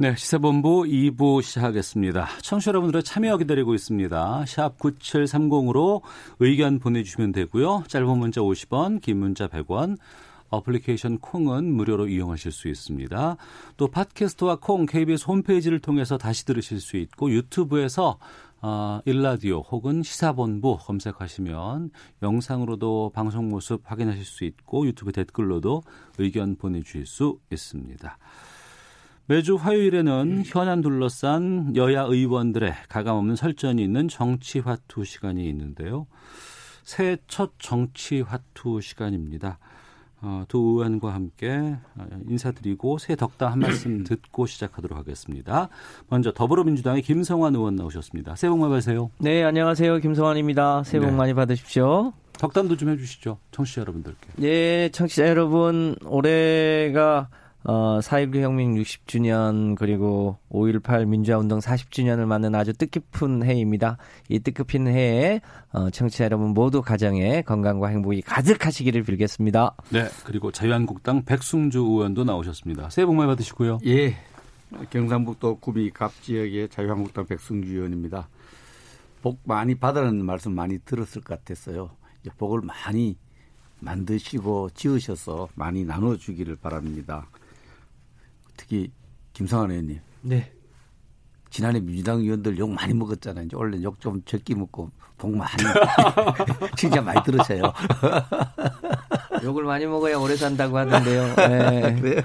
네, 시사본부 2부 시작하겠습니다. 청취자 여러분들의 참여 기다리고 있습니다. 샵 9730으로 의견 보내주시면 되고요. 짧은 문자 50원, 긴 문자 100원, 어플리케이션 콩은 무료로 이용하실 수 있습니다. 또 팟캐스트와 콩, KBS 홈페이지를 통해서 다시 들으실 수 있고 유튜브에서 어, 일라디오 혹은 시사본부 검색하시면 영상으로도 방송 모습 확인하실 수 있고 유튜브 댓글로도 의견 보내주실 수 있습니다. 매주 화요일에는 현안 둘러싼 여야 의원들의 가감없는 설전이 있는 정치화투 시간이 있는데요. 새해 첫 정치화투 시간입니다. 어, 두 의원과 함께 인사드리고 새해 덕담 한 말씀 듣고 시작하도록 하겠습니다. 먼저 더불어민주당의 김성환 의원 나오셨습니다. 새해 복 많이 받으세요. 네, 안녕하세요. 김성환입니다. 새해 복 네. 많이 받으십시오. 덕담도 좀 해주시죠. 청취자 여러분들께. 네, 청취자 여러분, 올해가 어, 4.19 혁명 60주년 그리고 5.18 민주화운동 40주년을 맞는 아주 뜻깊은 해입니다. 이 뜻깊은 해에 어, 청취자 여러분 모두 가정에 건강과 행복이 가득하시기를 빌겠습니다. 네, 그리고 자유한국당 백승주 의원도 나오셨습니다. 새해 복 많이 받으시고요. 예, 경상북도 구미 갑 지역의 자유한국당 백승주 의원입니다. 복 많이 받으라는 말씀 많이 들었을 것 같았어요. 복을 많이 만드시고 지으셔서 많이 나눠주기를 바랍니다. 특히 김성환 의원님. 네. 지난해 민주당 의원들 욕 많이 먹었잖아요. 이제 원래 욕 좀 적게 먹고 복 많이 진짜 많이 들으세요. 욕을 많이 먹어야 오래 산다고 하던데요. 네. 그래요?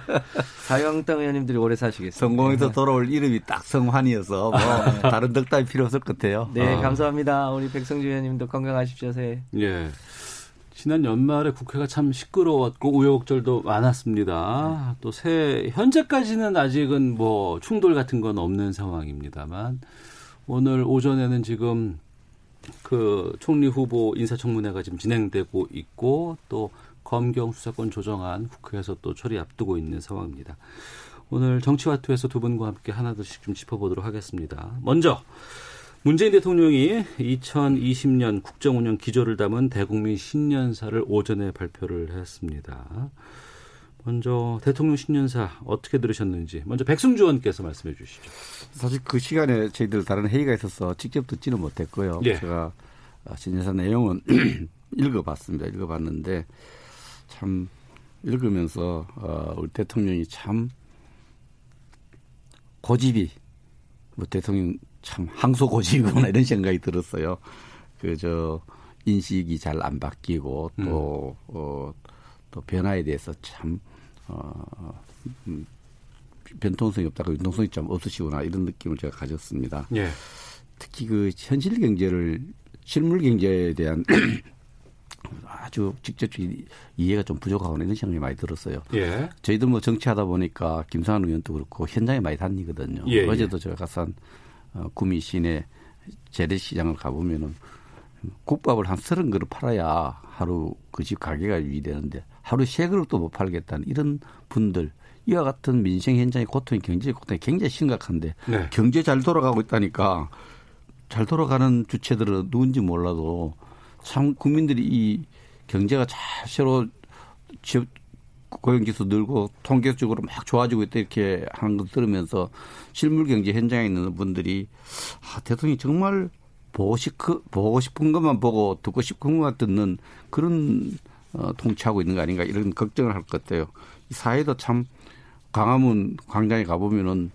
자유한국당 의원님들이 오래 사시겠어요. 성공해서 돌아올 이름이 딱 성환이어서 뭐 네. 다른 덕담이 필요 없을 것 같아요. 네, 어. 감사합니다. 우리 백성주 의원님도 건강하십시오. 새. 예. 지난 연말에 국회가 참 시끄러웠고 우여곡절도 많았습니다. 네. 또새 현재까지는 아직은 뭐 충돌 같은 건 없는 상황입니다만 오늘 오전에는 지금 그 총리 후보 인사청문회가 지금 진행되고 있고 또 검경 수사권 조정안 국회에서 또 처리 앞두고 있는 상황입니다. 오늘 정치와투에서 두 분과 함께 하나둘씩 좀 짚어보도록 하겠습니다. 먼저 문재인 대통령이 2020년 국정운영 기조를 담은 대국민 신년사를 오전에 발표를 했습니다. 먼저 대통령 신년사 어떻게 들으셨는지 먼저 백승주 의원께서 말씀해 주시죠. 사실 그 시간에 저희들 다른 회의가 있어서 직접 듣지는 못했고요. 예. 제가 신년사 내용은 읽어봤습니다. 읽어봤는데 참 읽으면서 어, 우리 대통령이 참 고집이 뭐 대통령 참 항소고지구나 이런 생각이 들었어요. 그 저 인식이 잘 안 바뀌고 또 음. 어, 또 변화에 대해서 참 어, 음, 변통성이 없다고 융통성이 좀 없으시구나 이런 느낌을 제가 가졌습니다. 예. 특히 그 현실 경제를 실물 경제에 대한 아주 직접적인 이해가 좀 부족하거나 이런 생각이 많이 들었어요. 예. 저희들 뭐 정치하다 보니까 김상환 의원도 그렇고 현장에 많이 다니거든요. 예, 예. 어제도 제가 가서 한 어, 구미 시내 재래시장을 가보면은 국밥을 한 서른 그릇 팔아야 하루 그 집 가게가 유지되는데 하루 세 그릇도 못 팔겠다는 이런 분들 이와 같은 민생 현장의 고통이 경제적 고통이 굉장히 심각한데 네. 경제 잘 돌아가고 있다니까 잘 돌아가는 주체들은 누군지 몰라도 참 국민들이 이 경제가 잘 새로 지역 고용지수 늘고 통계적으로 막 좋아지고 있다 이렇게 하는 걸 들으면서 실물 경제 현장에 있는 분들이 아, 대통령이 정말 보고 싶, 보고 싶은 것만 보고 듣고 싶은 것만 듣는 그런 어, 통치하고 있는 거 아닌가 이런 걱정을 할 것 같아요. 이 사회도 참 광화문 광장에 가보면은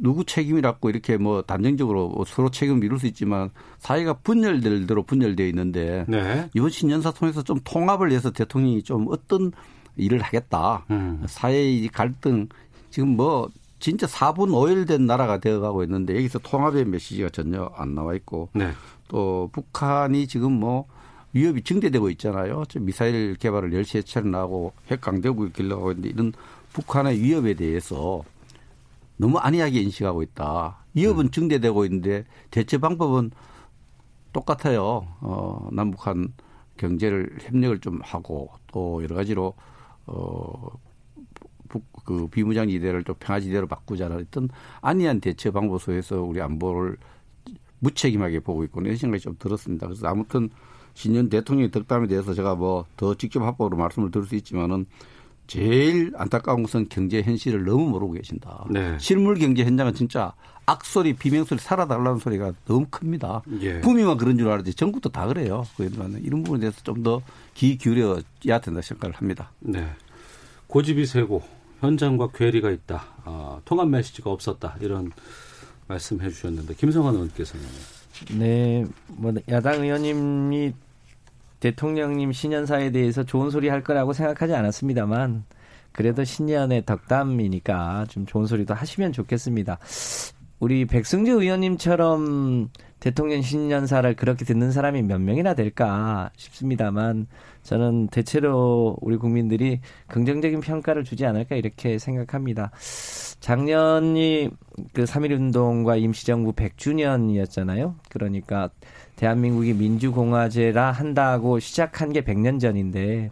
누구 책임이라고 이렇게 뭐 단정적으로 뭐 서로 책임을 미룰 수 있지만 사회가 분열될 대로 분열되어 있는데 네. 이번 신년사 통해서 좀 통합을 위해서 대통령이 좀 어떤 일을 하겠다. 음. 사회의 갈등 지금 뭐 진짜 4분 5일 된 나라가 되어가고 있는데 여기서 통합의 메시지가 전혀 안 나와 있고 네. 또 북한이 지금 뭐 위협이 증대되고 있잖아요. 미사일 개발을 열시에 차려나고 핵 강대국이 길러가고 있는데 이런 북한의 위협에 대해서 너무 안이하게 인식하고 있다. 위협은 음. 증대되고 있는데 대체 방법은 똑같아요. 어, 남북한 경제를 협력을 좀 하고 또 여러 가지로 어, 북, 그 비무장 지대를 또 평화 지대로 바꾸자는 어떤 안이한 대처 방법 속에서 우리 안보를 무책임하게 보고 있고 이런 생각이 좀 들었습니다. 그래서 아무튼 신년 대통령의 덕담에 대해서 제가 뭐 더 직접 합법으로 말씀을 드릴 수 있지만은 제일 안타까운 것은 경제 현실을 너무 모르고 계신다. 네. 실물 경제 현장은 진짜 악소리, 비명소리, 살아달라는 소리가 너무 큽니다. 예. 구미만 그런 줄 알았지 전국도 다 그래요. 그런데 이런 부분에 대해서 좀 더 귀 기울여야 된다 생각을 합니다. 네. 고집이 세고 현장과 괴리가 있다. 아, 통합 메시지가 없었다. 이런 말씀해 주셨는데 김성환 의원께서는 네, 뭐 야당 의원님이 대통령님 신년사에 대해서 좋은 소리 할 거라고 생각하지 않았습니다만 그래도 신년의 덕담이니까 좀 좋은 소리도 하시면 좋겠습니다. 우리 백승주 의원님처럼 대통령 신년사를 그렇게 듣는 사람이 몇 명이나 될까 싶습니다만 저는 대체로 우리 국민들이 긍정적인 평가를 주지 않을까 이렇게 생각합니다. 작년이 그 3.1 운동과 임시정부 100주년이었잖아요. 그러니까 대한민국이 민주공화제라 한다고 시작한 게 100년 전인데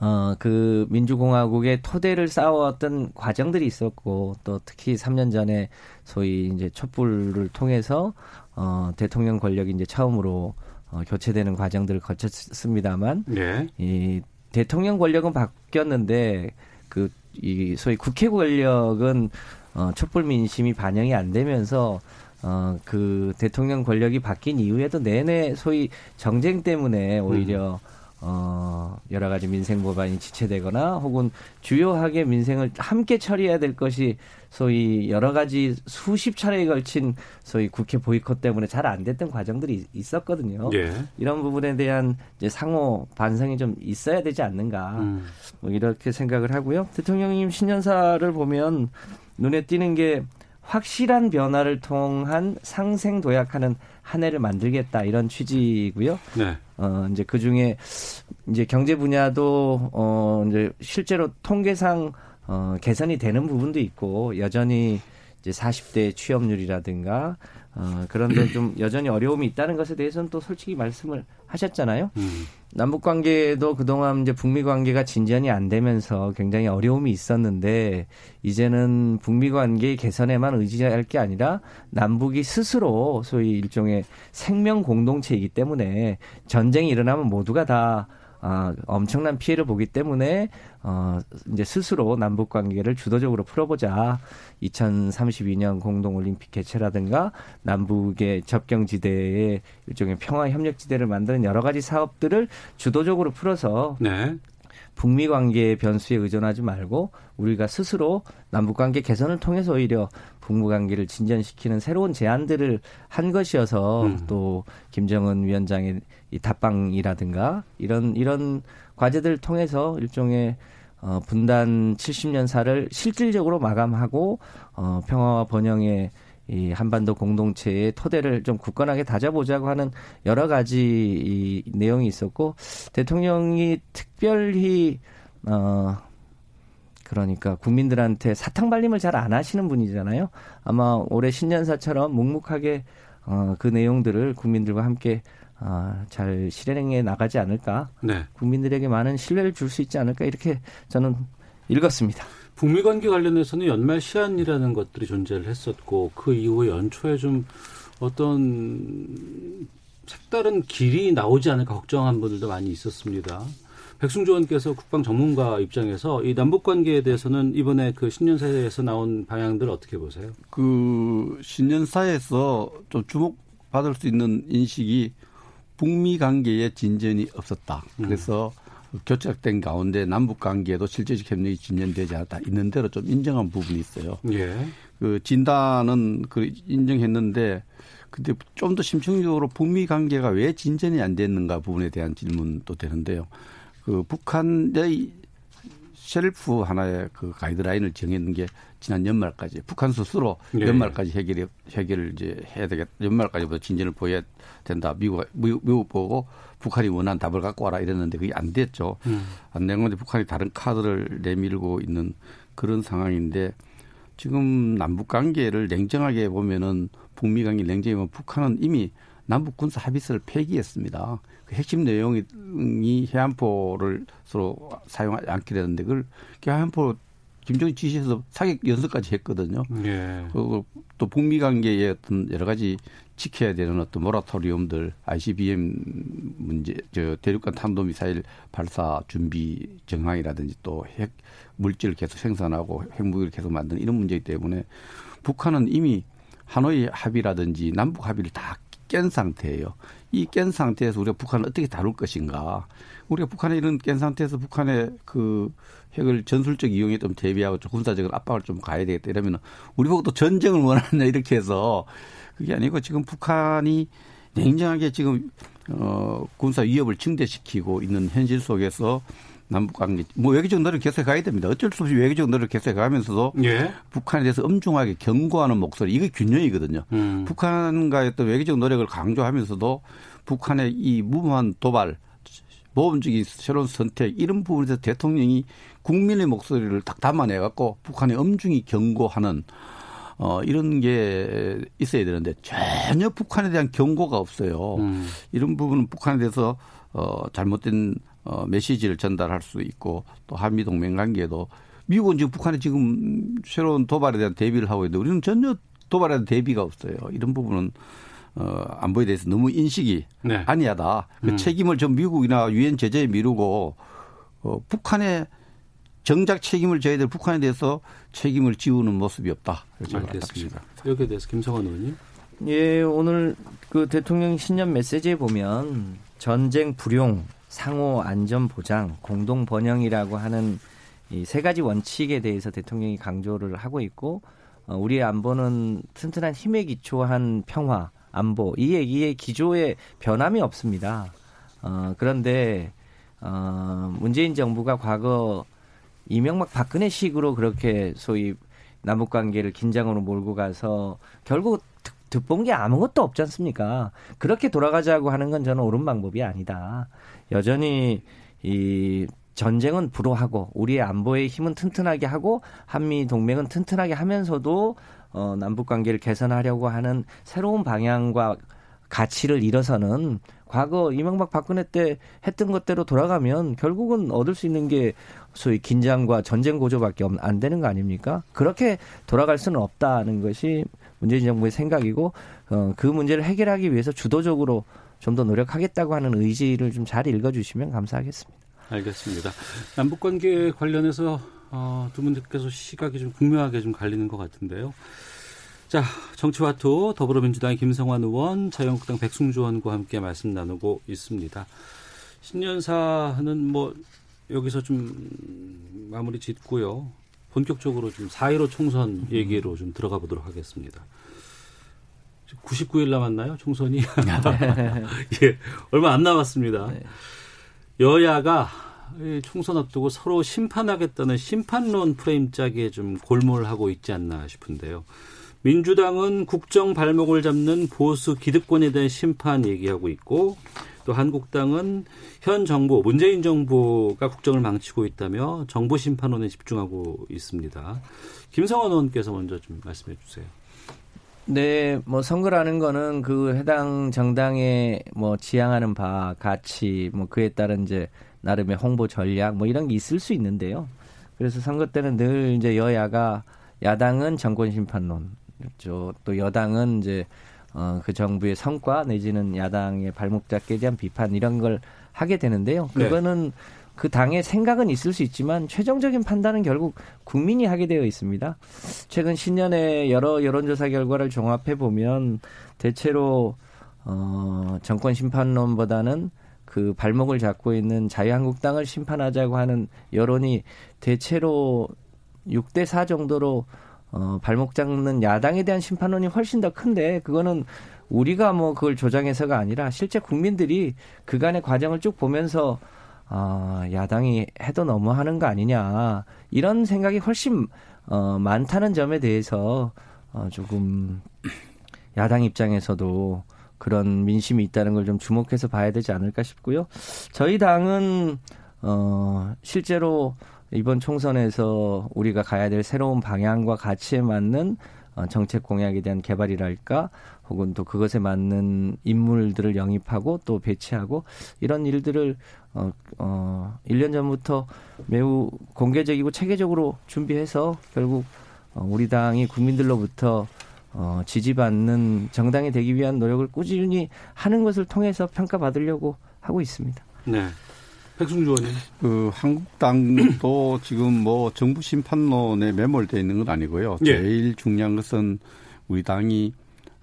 어, 그 민주공화국의 토대를 쌓아왔던 과정들이 있었고 또 특히 3년 전에 소위 이제 촛불을 통해서 어, 대통령 권력이 이제 처음으로 어, 교체되는 과정들을 거쳤습니다만 네. 이 대통령 권력은 바뀌었는데 그 이 소위 국회 권력은 어, 촛불 민심이 반영이 안 되면서 어, 그 대통령 권력이 바뀐 이후에도 내내 소위 정쟁 때문에 오히려 음. 어, 여러 가지 민생 법안이 지체되거나 혹은 주요하게 민생을 함께 처리해야 될 것이 소위 여러 가지 수십 차례에 걸친 소위 국회 보이콧 때문에 잘 안 됐던 과정들이 있었거든요. 예. 이런 부분에 대한 이제 상호 반성이 좀 있어야 되지 않는가. 음. 뭐 이렇게 생각을 하고요. 대통령님 신년사를 보면 눈에 띄는 게 확실한 변화를 통한 상생 도약하는 한 해를 만들겠다 이런 취지고요. 네. 어 이제 그 중에 이제 경제 분야도 어 이제 실제로 통계상 어 개선이 되는 부분도 있고 여전히 이제 40대 취업률이라든가 어 그런데 좀 여전히 어려움이 있다는 것에 대해서는 또 솔직히 말씀을 하셨잖아요. 음. 남북 관계도 그동안 이제 북미 관계가 진전이 안 되면서 굉장히 어려움이 있었는데 이제는 북미 관계 개선에만 의지할 게 아니라 남북이 스스로 소위 일종의 생명 공동체이기 때문에 전쟁이 일어나면 모두가 다 아, 엄청난 피해를 보기 때문에 어, 이제 스스로 남북 관계를 주도적으로 풀어보자. 2032년 공동올림픽 개최라든가 남북의 접경지대에 일종의 평화 협력지대를 만드는 여러 가지 사업들을 주도적으로 풀어서 네. 북미 관계의 변수에 의존하지 말고 우리가 스스로 남북 관계 개선을 통해서 오히려 북미 관계를 진전시키는 새로운 제안들을 한 것이어서 음. 또 김정은 위원장의 이 답방이라든가 이런 이런 과제들을 통해서 일종의 어, 분단 70년사를 실질적으로 마감하고 어, 평화와 번영의 이 한반도 공동체의 토대를 좀 굳건하게 다져보자고 하는 여러 가지 이 내용이 있었고 대통령이 특별히 어 그러니까 국민들한테 사탕 발림을 잘 안 하시는 분이잖아요. 아마 올해 신년사처럼 묵묵하게 어, 그 내용들을 국민들과 함께 아, 잘 실행해 나가지 않을까. 네. 국민들에게 많은 신뢰를 줄 수 있지 않을까 이렇게 저는 읽었습니다. 북미 관계 관련해서는 연말 시한이라는 것들이 존재를 했었고 그 이후에 연초에 좀 어떤 색다른 길이 나오지 않을까 걱정한 분들도 많이 있었습니다. 백승조 의원께서 국방 전문가 입장에서 이 남북 관계에 대해서는 이번에 그 신년사에서 나온 방향들 어떻게 보세요? 그 신년사에서 좀 주목받을 수 있는 인식이 북미 관계에 진전이 없었다. 음. 그래서 음. 교착된 가운데 남북 관계에도 실제적 협력이 진전되지 않았다. 있는 대로 좀 인정한 부분이 있어요. 예. 그 진단은 그 인정했는데 근데 좀 더 심층적으로 북미 관계가 왜 진전이 안 됐는가 부분에 대한 질문도 되는데요. 그 북한의 셀프 하나의 그 가이드라인을 정했는 게 지난 연말까지 북한 스스로 네. 연말까지 해결이 해결을 이제 해야 되겠다. 연말까지부터 진전을 보여야 된다. 미국, 미국 보고 북한이 원하는 답을 갖고 와라 이랬는데 그게 안 됐죠. 음. 안된 건데 북한이 다른 카드를 내밀고 있는 그런 상황인데 지금 남북 관계를 냉정하게 보면은 북미 관계 냉정히 보면 북한은 이미 남북 군사 합의서를 폐기했습니다. 그 핵심 내용이 해안포를 서로 사용하지 않게 되는데 그걸 해안포 김정일 지시에서 사격 연습까지 했거든요. 예. 그리고 또 북미 관계의 어떤 여러 가지 지켜야 되는 어떤 모라토리움들, ICBM 문제, 저 대륙간 탄도미사일 발사 준비 정황이라든지 또 핵 물질을 계속 생산하고 핵무기를 계속 만드는 이런 문제이기 때문에 북한은 이미 하노이 합의라든지 남북 합의를 다 깬 상태예요. 이 깬 상태에서 우리가 북한을 어떻게 다룰 것인가. 우리가 북한에 이런 깬 상태에서 북한의 그 핵을 전술적 이용에 좀 대비하고 좀 군사적인 압박을 좀 가야 되겠다 이러면 우리 보고 또 전쟁을 원하느냐 이렇게 해서 그게 아니고 지금 북한이 냉정하게 지금 어 군사 위협을 증대시키고 있는 현실 속에서 남북 관계 뭐 외교적 노력을 계속 가야 됩니다. 어쩔 수 없이 외교적 노력을 계속 가면서도 예. 북한에 대해서 엄중하게 경고하는 목소리 이게 균형이거든요. 음. 북한과의 어떤 외교적 노력을 강조하면서도 북한의 이 무모한 도발 모범적인 새로운 선택 이런 부분에서 대통령이 국민의 목소리를 딱 담아내 갖고 북한에 엄중히 경고하는 어, 이런 게 있어야 되는데 전혀 북한에 대한 경고가 없어요. 음. 이런 부분은 북한에 대해서 어, 잘못된 어, 메시지를 전달할 수 있고 또 한미 동맹 관계도 미국은 지금 북한에 지금 새로운 도발에 대한 대비를 하고 있는데 우리는 전혀 도발에 대한 대비가 없어요. 이런 부분은 어, 안보에 대해서 너무 인식이 네. 아니하다. 그 음. 책임을 전 미국이나 유엔 제재에 미루고 어, 북한의 정작 책임을 져야 될 북한에 대해서 책임을 지우는 모습이 없다. 알겠습니다. 여기에 대해서 김성환 의원님. 예, 오늘 그 대통령 신년 메시지에 보면 전쟁 불용, 상호 안전 보장, 공동 번영이라고 하는 이 세 가지 원칙에 대해서 대통령이 강조를 하고 있고 어, 우리의 안보는 튼튼한 힘에 기초한 평화, 안보 이 얘기의 기조에 변함이 없습니다. 어, 그런데 어, 문재인 정부가 과거 이명박 박근혜 식으로 그렇게 소위 남북 관계를 긴장으로 몰고 가서 결국 득본 게 아무것도 없지 않습니까? 그렇게 돌아가자고 하는 건 저는 옳은 방법이 아니다. 여전히 이 전쟁은 불허하고 우리의 안보의 힘은 튼튼하게 하고 한미 동맹은 튼튼하게 하면서도 어 남북 관계를 개선하려고 하는 새로운 방향과 가치를 잃어서는 과거 이명박 박근혜 때 했던 것대로 돌아가면 결국은 얻을 수 있는 게 소위 긴장과 전쟁 고조밖에 안 되는 거 아닙니까? 그렇게 돌아갈 수는 없다는 것이 문재인 정부의 생각이고 어, 그 문제를 해결하기 위해서 주도적으로 좀 더 노력하겠다고 하는 의지를 좀 잘 읽어주시면 감사하겠습니다. 알겠습니다. 남북 관계 관련해서 어, 두 분께서 시각이 좀 극명하게 좀 갈리는 것 같은데요. 자, 정치와투 더불어민주당의 김성환 의원, 자유한국당 백승주 의원과 함께 말씀 나누고 있습니다. 신년사는 뭐 여기서 좀 마무리 짓고요. 본격적으로 좀 4.15 총선 얘기로 좀 들어가 보도록 하겠습니다. 99일 남았나요? 총선이? 예, 얼마 안 남았습니다. 네. 여야가 총선 앞두고 서로 심판하겠다는 심판론 프레임 짝에 좀 골몰하고 있지 않나 싶은데요. 민주당은 국정 발목을 잡는 보수 기득권에 대한 심판 얘기하고 있고 또 한국당은 현 정부 문재인 정부가 국정을 망치고 있다며 정부 심판론에 집중하고 있습니다. 김성원 의원께서 먼저 좀 말씀해 주세요. 네, 뭐 선거라는 거는 그 해당 정당의 뭐 지향하는 바, 가치, 뭐 그에 따른 이제 나름의 홍보 전략 뭐 이런 게 있을 수 있는데요. 그래서 선거 때는 늘 이제 여야가 야당은 정권 심판론, 또 여당은 이제 어, 그 정부의 성과 내지는 야당의 발목 잡기에 대한 비판 이런 걸 하게 되는데요. 네. 그거는 네. 그 당의 생각은 있을 수 있지만 최종적인 판단은 결국 국민이 하게 되어 있습니다. 최근 신년에 여러 여론조사 결과를 종합해 보면 대체로 어, 정권 심판론보다는 그 발목을 잡고 있는 자유한국당을 심판하자고 하는 여론이 대체로 6대 4 정도로 어, 발목 잡는 야당에 대한 심판론이 훨씬 더 큰데 그거는 우리가 뭐 그걸 조장해서가 아니라 실제 국민들이 그간의 과정을 쭉 보면서 어, 야당이 해도 너무 하는 거 아니냐 이런 생각이 훨씬 어, 많다는 점에 대해서 어, 조금 야당 입장에서도 그런 민심이 있다는 걸 좀 주목해서 봐야 되지 않을까 싶고요. 저희 당은 어, 실제로 이번 총선에서 우리가 가야 될 새로운 방향과 가치에 맞는 어, 정책 공약에 대한 개발이랄까 혹은 또 그것에 맞는 인물들을 영입하고 또 배치하고 이런 일들을 어, 어, 1년 전부터 매우 공개적이고 체계적으로 준비해서 결국 어, 우리 당이 국민들로부터 어, 지지받는 정당이 되기 위한 노력을 꾸준히 하는 것을 통해서 평가받으려고 하고 있습니다. 네. 백승주 의원님. 그 한국당도 지금 뭐 정부 심판론에 매몰되어 있는 건 아니고요. 예. 제일 중요한 것은 우리 당이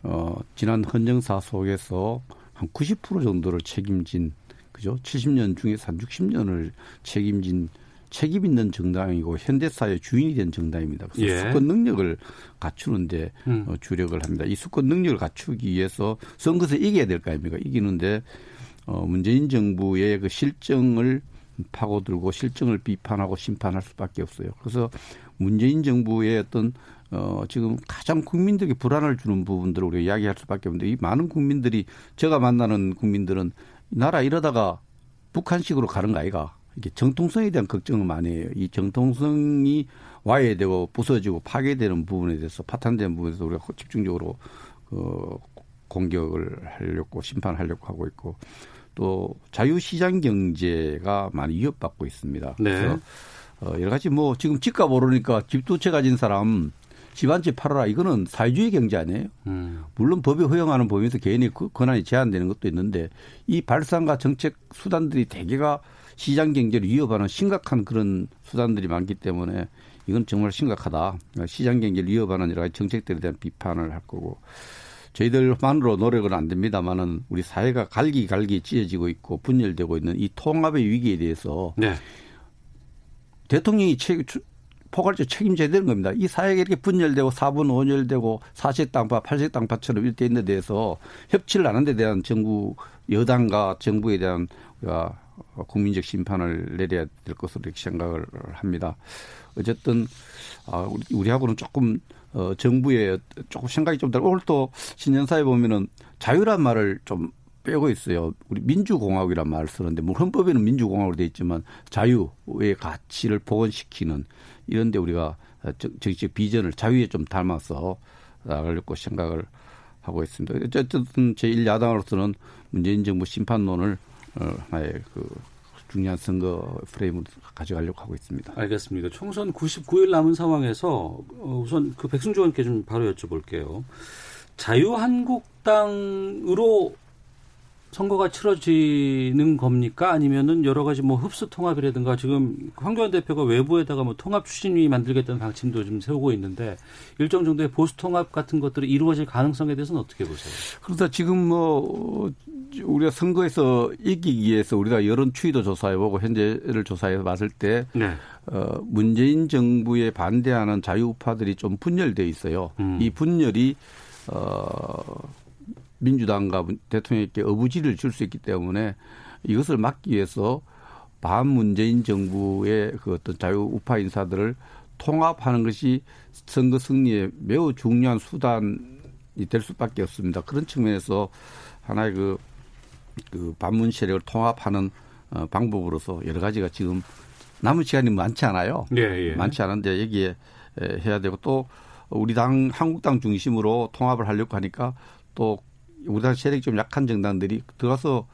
어 지난 헌정사 속에서 한 90% 정도를 책임진 그죠? 70년 중에서 한 60년을 책임진 책임 있는 정당이고 현대사의 주인이 된 정당입니다. 그래서 예. 수권 능력을 갖추는데 음. 어, 주력을 합니다. 이 수권 능력을 갖추기 위해서 선거에서 이겨야 될 거 아닙니까? 이기는데 어, 문재인 정부의 그 실정을 파고들고 실정을 비판하고 심판할 수밖에 없어요. 그래서 문재인 정부의 어떤 어, 지금 가장 국민들에게 불안을 주는 부분들을 우리가 이야기할 수밖에 없는데 이 많은 국민들이 제가 만나는 국민들은 나라 이러다가 북한식으로 가는 거 아이가. 이게 정통성에 대한 걱정을 많이 해요. 이 정통성이 와해되고 부서지고 파괴되는 부분에 대해서 파탄된 부분에서 우리가 집중적으로 그 공격을 하려고 심판하려고 하고 있고 또 자유시장 경제가 많이 위협받고 있습니다. 네. 그래서 어 여러 가지 뭐 지금 집값 오르니까 집 두 채 가진 사람 집 한 채 팔아라 이거는 사회주의 경제 아니에요. 음. 물론 법이 허용하는 범위에서 개인의 그 권한이 제한되는 것도 있는데 이 발상과 정책 수단들이 대개가 시장 경제를 위협하는 심각한 그런 수단들이 많기 때문에 이건 정말 심각하다. 시장 경제를 위협하는 여러 가지 정책들에 대한 비판을 할 거고 저희들만으로 노력은 안 됩니다만은 우리 사회가 갈기갈기 찢어지고 있고 분열되고 있는 이 통합의 위기에 대해서 네. 대통령이 책, 포괄적 책임져야 되는 겁니다. 이 사회가 이렇게 분열되고 사분 오열되고 사색 땅파, 팔색 땅파처럼 이렇게 있는 데 대해서 협치를 하는 데 대한 정부 여당과 정부에 대한 우리가 국민적 심판을 내려야 될 것으로 이렇게 생각을 합니다. 어쨌든 아, 우리하고는 조금 어, 정부의 조금 생각이 좀 다르고 오늘 또 신년사에 보면은 자유란 말을 좀 빼고 있어요. 우리 민주공화국이란 말을 쓰는데 뭐 헌법에는 민주공화국으로 돼 있지만 자유의 가치를 복원시키는 이런데 우리가 정치적 비전을 자유에 좀 닮아서 나가려고 생각을 하고 있습니다. 어쨌든 제1야당으로서는 문재인 정부 심판론을 어, 하나의 그 중요한 선거 프레임을 가져가려고 하고 있습니다. 알겠습니다. 총선 99일 남은 상황에서 어, 우선 그 백승주 의원께 좀 바로 여쭤볼게요. 자유한국당으로 선거가 치러지는 겁니까? 아니면은 여러 가지 뭐 흡수 통합이라든가 지금 황교안 대표가 외부에다가 뭐 통합 추진위 만들겠다는 방침도 좀 세우고 있는데 일정 정도의 보수 통합 같은 것들이 이루어질 가능성에 대해서는 어떻게 보세요? 그러다 지금 뭐 우리가 선거에서 이기기 위해서 우리가 여론 추이도 조사해보고 현재를 조사해 봤을 때 네. 어, 문재인 정부에 반대하는 자유우파들이 좀 분열돼 있어요. 음. 이 분열이 어, 민주당과 대통령에게 어부지를 줄 수 있기 때문에 이것을 막기 위해서 반문재인 정부의 그 어떤 자유 우파 인사들을 통합하는 것이 선거 승리에 매우 중요한 수단이 될 수밖에 없습니다. 그런 측면에서 하나의 그, 그 반문 세력을 통합하는 어, 방법으로서 여러 가지가 지금 남은 시간이 많지 않아요. 예, 예. 많지 않은데 여기에 해야 되고 또 우리 당 한국당 중심으로 통합을 하려고 하니까 또 우리나라 세력이 좀 약한 정당들이 들어가서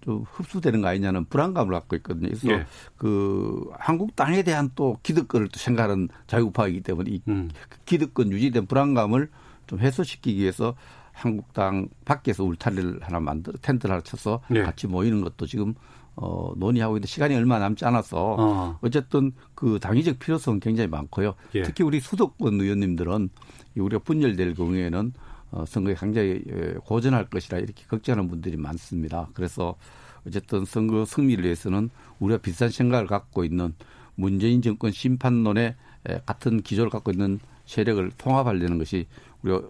좀 흡수되는 거 아니냐는 불안감을 갖고 있거든요. 그래서 예. 그 한국당에 대한 또 기득권을 또 생각하는 자유우파이기 때문에 이 음. 기득권 유지된 불안감을 좀 해소시키기 위해서 한국당 밖에서 울타리를 하나 만들어 텐트를 하나 쳐서 예. 같이 모이는 것도 지금 어, 논의하고 있는데 시간이 얼마 남지 않아서 어. 어쨌든 그 당위적 필요성은 굉장히 많고요. 예. 특히 우리 수도권 의원님들은 우리가 분열될 경우에는 어, 선거에 굉장히 예, 고전할 것이라 이렇게 걱정하는 분들이 많습니다. 그래서 어쨌든 선거 승리를 위해서는 우리가 비슷한 생각을 갖고 있는 문재인 정권 심판론에 같은 기조를 갖고 있는 세력을 통합하려는 것이 우리가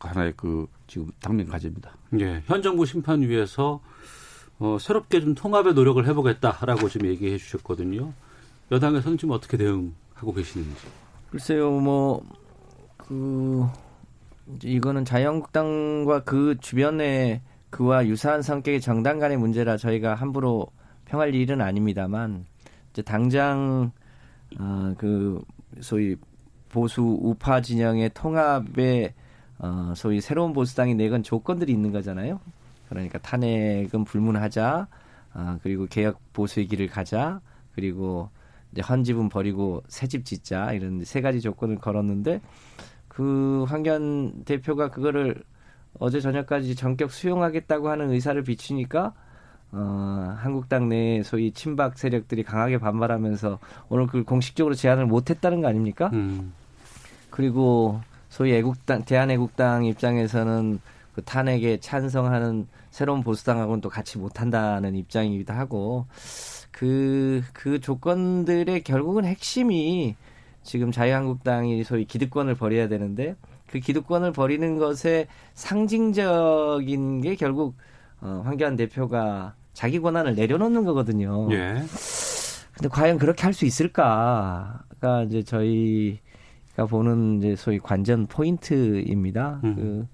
하나의 그 지금 당면 과제입니다. 예, 현 정부 심판위에서 어, 새롭게 좀 통합의 노력을 해보겠다라고 지금 얘기해 주셨거든요. 여당에서는 지금 어떻게 대응하고 계시는지. 글쎄요, 뭐, 그, 이거는 자유한국당과 그 주변에 그와 유사한 성격의 정당 간의 문제라 저희가 함부로 평할 일은 아닙니다만 이제 당장 아, 그 소위 보수 우파 진영의 통합에 어, 소위 새로운 보수당이 내건 조건들이 있는 거잖아요. 그러니까 탄핵은 불문하자, 아, 그리고 개혁 보수의 길을 가자, 그리고 이제 헌 집은 버리고 새 집 짓자 이런 세 가지 조건을 걸었는데 그 황교안 대표가 그거를 어제 저녁까지 전격 수용하겠다고 하는 의사를 비추니까 어, 한국당 내 소위 친박 세력들이 강하게 반발하면서 오늘 그 공식적으로 제안을 못했다는 거 아닙니까? 음. 그리고 소위 애국당 대한애국당 입장에서는 그 탄핵에 찬성하는 새로운 보수당하고는 또 같이 못한다는 입장이기도 하고 그, 그 조건들의 결국은 핵심이 지금 자유한국당이 소위 기득권을 버려야 되는데 그 기득권을 버리는 것에 상징적인 게 결국 어, 황교안 대표가 자기 권한을 내려놓는 거거든요. 예. 근데 과연 그렇게 할 수 있을까가 이제 저희가 보는 이제 소위 관전 포인트입니다. 음. 그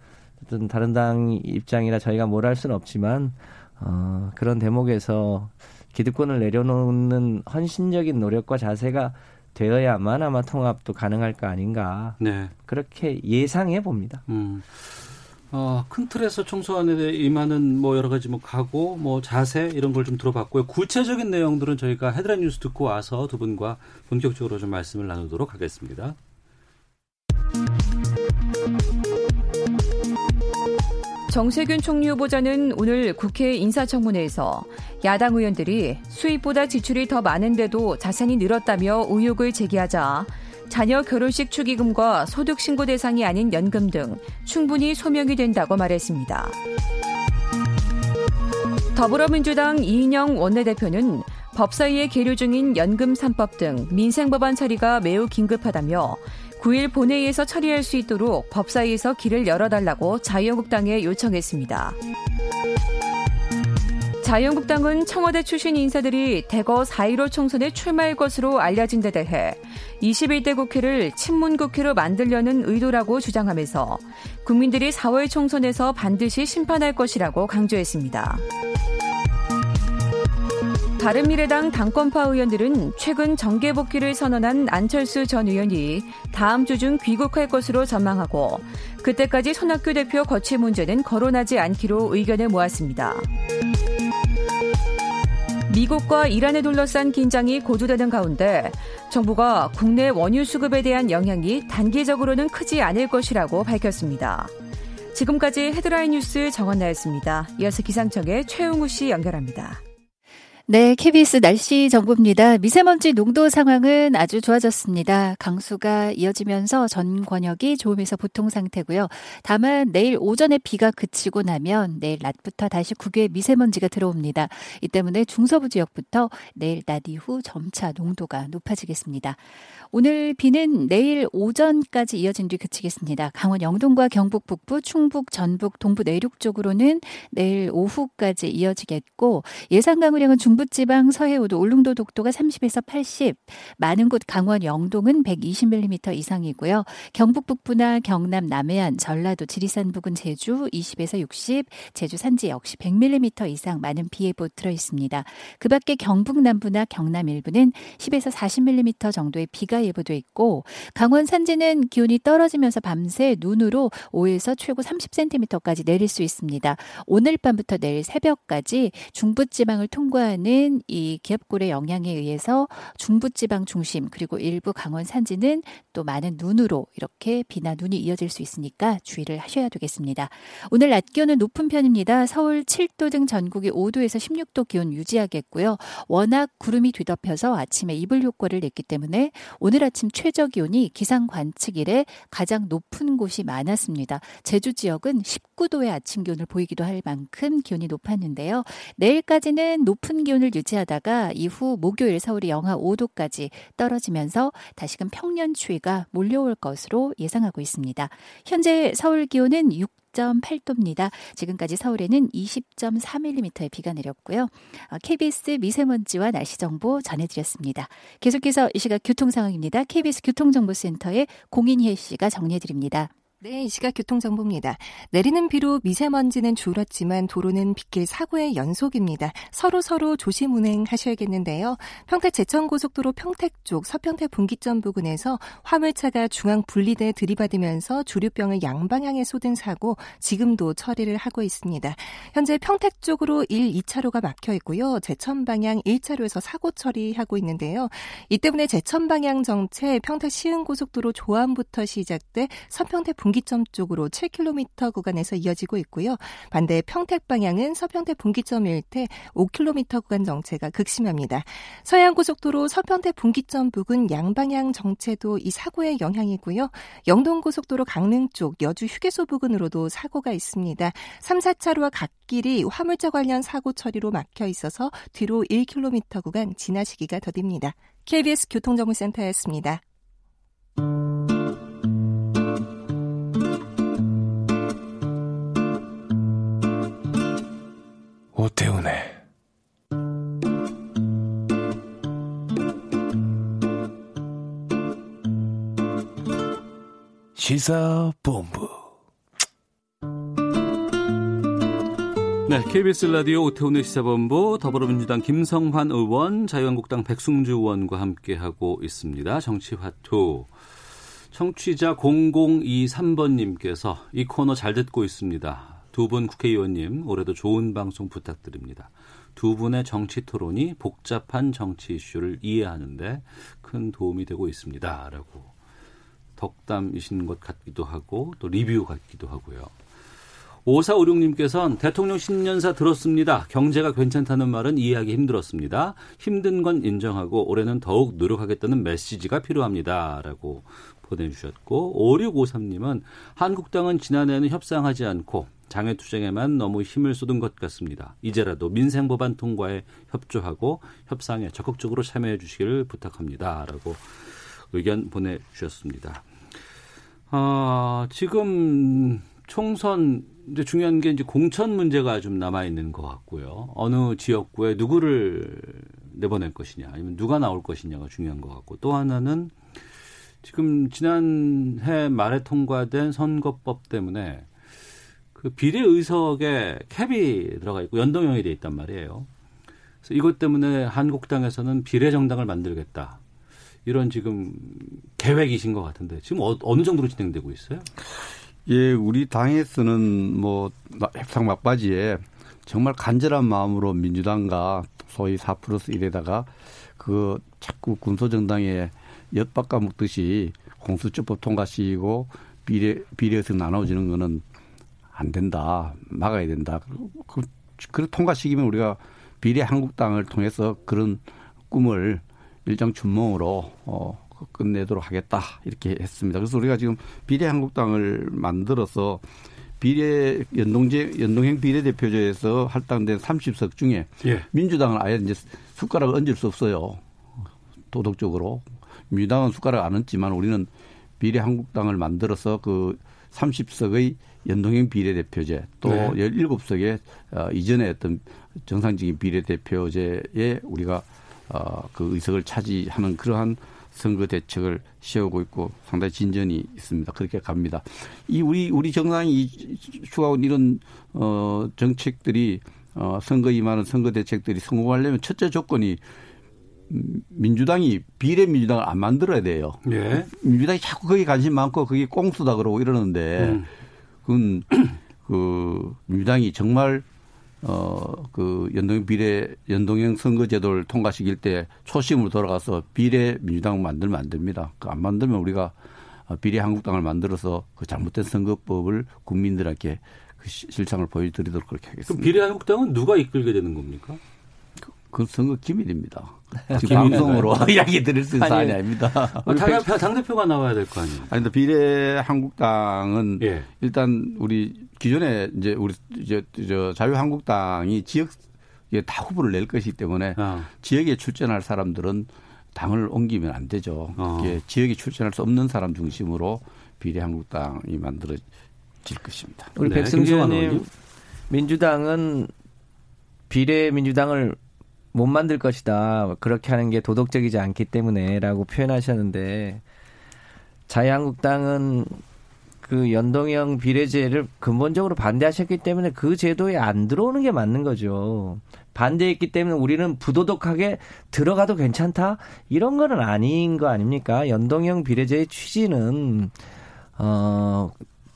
어떤 다른 당 입장이라 저희가 뭘 할 수는 없지만 어, 그런 대목에서 기득권을 내려놓는 헌신적인 노력과 자세가 되어야만 아마 통합도 가능할 거 아닌가. 네. 그렇게 예상해 봅니다. 음. 어, 큰 틀에서 청소안에 임하는 뭐 여러 가지 뭐 각오, 뭐 자세 이런 걸 좀 들어봤고요. 구체적인 내용들은 저희가 헤드라인 뉴스 듣고 와서 두 분과 본격적으로 좀 말씀을 나누도록 하겠습니다. 정세균 총리 후보자는 오늘 국회 인사청문회에서 야당 의원들이 수입보다 지출이 더 많은데도 자산이 늘었다며 의혹을 제기하자 자녀 결혼식 축의금과 소득 신고 대상이 아닌 연금 등 충분히 소명이 된다고 말했습니다. 더불어민주당 이인영 원내대표는 법사위에 계류 중인 연금 3법 등 민생 법안 처리가 매우 긴급하다며 9일 본회의에서 처리할 수 있도록 법사위에서 길을 열어달라고 자유한국당에 요청했습니다. 자유한국당은 청와대 출신 인사들이 대거 4.15 총선에 출마할 것으로 알려진 데 대해 21대 국회를 친문 국회로 만들려는 의도라고 주장하면서 국민들이 4월 총선에서 반드시 심판할 것이라고 강조했습니다. 바른미래당 당권파 의원들은 최근 정계 복귀를 선언한 안철수 전 의원이 다음 주 중 귀국할 것으로 전망하고 그때까지 손학규 대표 거취 문제는 거론하지 않기로 의견을 모았습니다. 미국과 이란에 둘러싼 긴장이 고조되는 가운데 정부가 국내 원유 수급에 대한 영향이 단기적으로는 크지 않을 것이라고 밝혔습니다. 지금까지 헤드라인 뉴스 정원나였습니다. 이어서 기상청의 최용우 씨 연결합니다. 네, KBS 날씨 정보입니다. 미세먼지 농도 상황은 아주 좋아졌습니다. 강수가 이어지면서 전 권역이 좋음에서 보통 상태고요. 다만 내일 오전에 비가 그치고 나면 내일 낮부터 다시 국외 미세먼지가 들어옵니다. 이 때문에 중서부 지역부터 내일 낮 이후 점차 농도가 높아지겠습니다. 오늘 비는 내일 오전까지 이어진 뒤 그치겠습니다. 강원 영동과 경북 북부, 충북, 전북, 동부 내륙 쪽으로는 내일 오후까지 이어지겠고 예상 강우량은 중 부지방 서해우도 울릉도 독도가 30에서 80, 많은 곳 강원 영동은 120mm 이상이고요. 경북 북부나 경남 남해안, 전라도 지리산 부근 제주 20에서 60, 제주 산지 역시 100mm 이상 많은 비 예보 들어 있습니다. 그 밖에 경북 남부나 경남 일부는 10에서 40mm 정도의 비가 예보돼 있고 강원 산지는 기온이 떨어지면서 밤새 눈으로 5에서 최고 30cm까지 내릴 수 있습니다. 오늘 밤부터 내일 새벽까지 중부지방을 통과하는 이 기압골의 영향에 의해서 중부지방 중심 그리고 일부 강원 산지는 또 많은 눈으로 이렇게 비나 눈이 이어질 수 있으니까 주의를 하셔야 되겠습니다. 오늘 낮 기온은 높은 편입니다. 서울 7도 등 전국이 5도에서 16도 기온 유지하겠고요. 워낙 구름이 뒤덮여서 아침에 이불 효과를 냈기 때문에 오늘 아침 최저 기온이 기상 관측 일에 가장 높은 곳이 많았습니다. 제주 지역은 19도의 아침 기온을 보이기도 할 만큼 기온이 높았는데요. 내일까지는 높은 기온 을 유지하다가 이후 목요일 서울이 영하 5도까지 떨어지면서 다시금 평년 추위가 몰려올 것으로 예상하고 있습니다. 현재 서울 기온은 6 10.8도입니다. 지금까지 서울에는 20.4mm의 비가 내렸고요. KBS 어, 미세먼지와 날씨 정보 전해드렸습니다. 계속해서 이 시각 교통 상황입니다. KBS 교통정보센터의 공인혜 씨가 정리해드립니다. 네, 이 시각 교통정보입니다. 내리는 비로 미세먼지는 줄었지만 도로는 빗길 사고의 연속입니다. 서로 서로 조심 운행하셔야겠는데요. 평택 제천고속도로 평택 쪽 서평택 분기점 부근에서 화물차가 중앙 분리대 들이받으면서 주류병을 양방향에 쏟은 사고 지금도 처리를 하고 있습니다. 현재 평택 쪽으로 1, 2차로가 막혀 있고요. 제천 방향 1차로에서 사고 처리하고 있는데요. 이 때문에 제천 방향 정체 평택 시흥고속도로 조암부터 시작돼 서평택 분 분기점 쪽으로 7km 구간에서 이어지고 있고요. 반대 평택 방향은 서평택 분기점 일대 5km 구간 정체가 극심합니다. 서해안고속도로 서평택 분기점 부근 양방향 정체도 이 사고의 영향이고요. 영동고속도로 강릉 쪽 여주 휴게소 부근으로도 사고가 있습니다. 3, 4차로와 갓길이 화물차 관련 사고 처리로 막혀 있어서 뒤로 1km 구간 지나시기가 더딥니다. KBS 교통정보센터였습니다. 오태훈의 시사본부 네, KBS 라디오 오태훈의 시사본부 더불어민주당 김성환 의원, 자유한국당 백승주 의원과 함께하고 있습니다. 정치화투. 청취자 0023번님께서 이 코너 잘 듣고 있습니다. 두 분 국회의원님 올해도 좋은 방송 부탁드립니다. 두 분의 정치 토론이 복잡한 정치 이슈를 이해하는데 큰 도움이 되고 있습니다. 라고 덕담이신 것 같기도 하고 또 리뷰 같기도 하고요. 5456님께서는 대통령 신년사 들었습니다. 경제가 괜찮다는 말은 이해하기 힘들었습니다. 힘든 건 인정하고 올해는 더욱 노력하겠다는 메시지가 필요합니다. 라고 보내주셨고 5653님은 한국당은 지난해에는 협상하지 않고 장애투쟁에만 너무 힘을 쏟은 것 같습니다. 이제라도 민생 법안 통과에 협조하고 협상에 적극적으로 참여해 주시기를 부탁합니다. 라고 의견 보내주셨습니다. 어, 지금 총선 이제 중요한 게 이제 공천 문제가 좀 남아 있는 것 같고요. 어느 지역구에 누구를 내보낼 것이냐, 아니면 누가 나올 것이냐가 중요한 것 같고 또 하나는 지금 지난해 말에 통과된 선거법 때문에 그 비례 의석에 캡이 들어가 있고 연동형이 돼 있단 말이에요. 그래서 이것 때문에 한국당에서는 비례 정당을 만들겠다. 이런 지금 계획이신 것 같은데 지금 어, 느 정도로 진행되고 있어요? 예, 우리 당에서는 뭐 협상 막바지에 정말 간절한 마음으로 민주당과 소위 4 플러스 1에다가 그 자꾸 군소정당에 엿바꿔 묻듯이 공수처법 통과시키고 비례 비례에서 나눠지는 거는 안 된다. 막아야 된다. 그, 그 통과시키면 우리가 비례 한국당을 통해서 그런 꿈을 일정 춘몽으로 어, 끝내도록 하겠다. 이렇게 했습니다. 그래서 우리가 지금 비례 한국당을 만들어서 비례 연동제 연동형 비례대표제에서 할당된 30석 중에 예. 민주당은 아예 이제 숟가락을 얹을 수 없어요. 도덕적으로 민주당은 숟가락 안 얹지만 우리는 비례 한국당을 만들어서 그 30석의 연동형 비례대표제 또 네. 17석의 어, 이전에 어떤 정상적인 비례대표제에 우리가 어, 그 의석을 차지하는 그러한 선거 대책을 세우고 있고 상당히 진전이 있습니다. 그렇게 갑니다. 이 우리 우리 정당이 추가온 이런 어 정책들이 어 선거 임하는 선거 대책들이 성공하려면 첫째 조건이 민주당이 비례 민주당을 안 만들어야 돼요. 예. 민주당이 자꾸 거기 관심 많고 그게 꽁수다 그러고 이러는데 음. 그건 그 민주당이 정말 어그 연동 비례 연동형 선거제도를 통과시킬 때 초심으로 돌아가서 비례 민주당 만들면 안 됩니다. 그 안 만들면 우리가 비례 한국당을 만들어서 그 잘못된 선거법을 국민들에게 그 실상을 보여드리도록 그렇게 하겠습니다. 그럼 비례 한국당은 누가 이끌게 되는 겁니까? 그, 그 선거 기밀입니다. 아, 방송으로 이야기 드릴 수 있는 사안이 아닙니다. 아, 당대표, 당대표가 나와야 될 거 아니에요? 아니, 근데 비례 한국당은 예. 일단 우리 기존에 이제 우리 이제 저 자유한국당이 지역에 다 후보를 낼 것이기 때문에 어. 지역에 출전할 사람들은 당을 옮기면 안 되죠. 어. 지역에 출전할 수 없는 사람 중심으로 비례 한국당이 만들어질 것입니다. 우리 네, 백승주 의원님 민주당은 비례 민주당을 못 만들 것이다. 그렇게 하는 게 도덕적이지 않기 때문에라고 표현하셨는데 자유한국당은 그 연동형 비례제를 근본적으로 반대하셨기 때문에 그 제도에 안 들어오는 게 맞는 거죠. 반대했기 때문에 우리는 부도덕하게 들어가도 괜찮다 이런 거는 아닌 거 아닙니까? 연동형 비례제의 취지는 어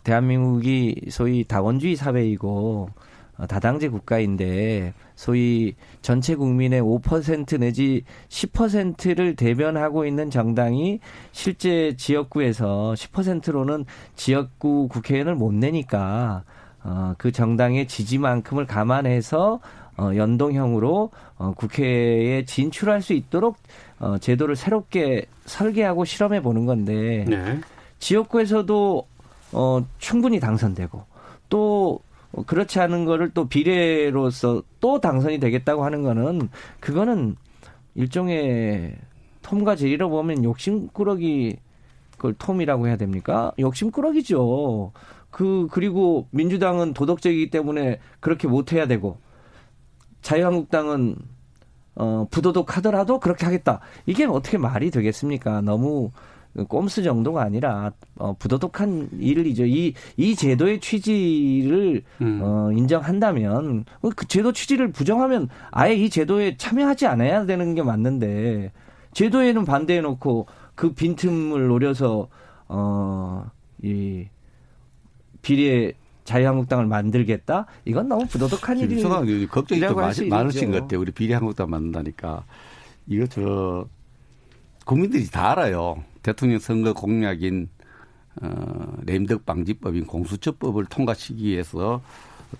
대한민국이 소위 다원주의 사회이고 어, 다당제 국가인데 소위 전체 국민의 5% 내지 10%를 대변하고 있는 정당이 실제 지역구에서 10%로는 지역구 국회의원을 못 내니까 어, 그 정당의 지지만큼을 감안해서 어, 연동형으로 어, 국회에 진출할 수 있도록 어, 제도를 새롭게 설계하고 실험해 보는 건데 네. 지역구에서도 어, 충분히 당선되고 또 어, 그렇지 않은 거를 또 비례로서 또 당선이 되겠다고 하는 거는 그거는 일종의 톰과 제리로 보면 욕심꾸러기 그걸 톰이라고 해야 됩니까? 욕심꾸러기죠. 그 그리고 민주당은 도덕적이기 때문에 그렇게 못 해야 되고 자유한국당은 어 부도덕하더라도 그렇게 하겠다. 이게 어떻게 말이 되겠습니까? 너무 꼼수 정도가 아니라 어, 부도덕한 일이죠. 이, 이 제도의 취지를 음. 어, 인정한다면 그 제도 취지를 부정하면 아예 이 제도에 참여하지 않아야 되는 게 맞는데 제도에는 반대해 놓고 그 빈틈을 노려서 어, 이 비례 자유한국당을 만들겠다? 이건 너무 부도덕한 일이 걱정이 좀 많으신 것 같아요. 우리 비례한국당 만든다니까. 이거 저 국민들이 다 알아요. 대통령 선거 공약인 어, 램덕 방지법인 공수처법을 통과시키기 위해서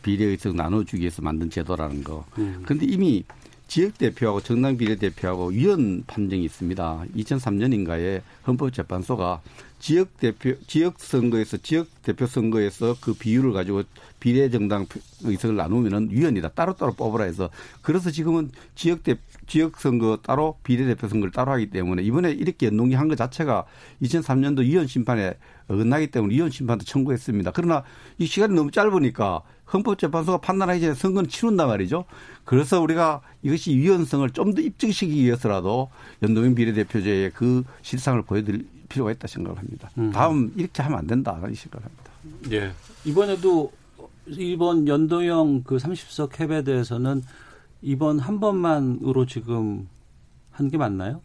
비례의석 나눠주기 위해서 만든 제도라는 거. 그런데 음. 이미 지역 대표하고 정당 비례 대표하고 위헌 판정이 있습니다. 2003년인가에 헌법재판소가 지역 대표 지역 선거에서 지역 대표 선거에서 그 비율을 가지고 비례 정당 의석을 나누면은 위헌이다. 따로따로 뽑으라 해서 그래서 지금은 지역 대 지역 선거 따로 비례 대표 선거를 따로 하기 때문에 이번에 이렇게 연동이 한 것 자체가 2003년도 위헌 심판에 어긋나기 때문에 위헌 심판도 청구했습니다. 그러나 이 시간이 너무 짧으니까 헌법재판소가 판단하기 전에 선거는 치른단 말이죠. 그래서 우리가 이것이 위헌성을 좀 더 입증시키기 위해서라도 연동형 비례대표제의 그 실상을 보여드릴 필요가 있다 생각을 합니다. 음. 다음 이렇게 하면 안 된다 이 생각을 합니다. 예. 이번에도 이번 연동형 그 30석 캡에 대해서는 이번 한 번만으로 지금 한 게 맞나요?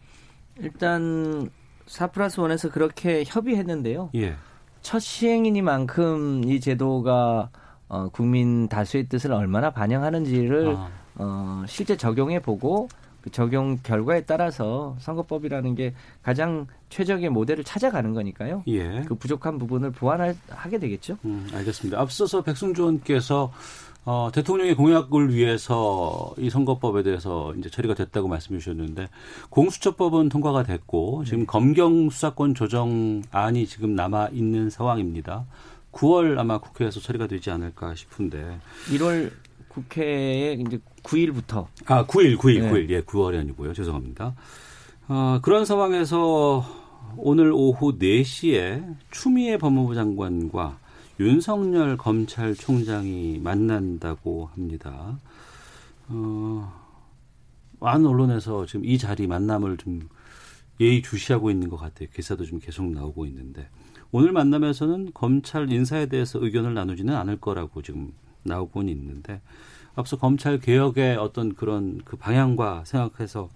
일단 4 플러스 1에서 그렇게 협의했는데요. 예. 첫 시행이니만큼 이 제도가 어, 국민 다수의 뜻을 얼마나 반영하는지를 아. 어, 실제 적용해 보고 그 적용 결과에 따라서 선거법이라는 게 가장 최적의 모델을 찾아가는 거니까요. 예. 그 부족한 부분을 보완하게 되겠죠. 음, 알겠습니다. 앞서서 백승조 의원께서 어, 대통령의 공약을 위해서 이 선거법에 대해서 이제 처리가 됐다고 말씀해 주셨는데 공수처법은 통과가 됐고 지금 네. 검경 수사권 조정안이 지금 남아 있는 상황입니다. 9월 아마 국회에서 처리가 되지 않을까 싶은데 1월 국회에 이제 9일부터 아 9일 9일 네. 9일 예 9월이 아니고요 죄송합니다. 어, 그런 상황에서 오늘 오후 4시에 추미애 법무부 장관과 윤석열 검찰총장이 만난다고 합니다. 어, 많은 언론에서 지금 이 자리 만남을 좀 예의 주시하고 있는 것 같아요. 기사도 좀 계속 나오고 있는데 오늘 만나면서는 검찰 인사에 대해서 의견을 나누지는 않을 거라고 지금 나오고는 있는데 앞서 검찰 개혁의 어떤 그런 그 방향과 생각해서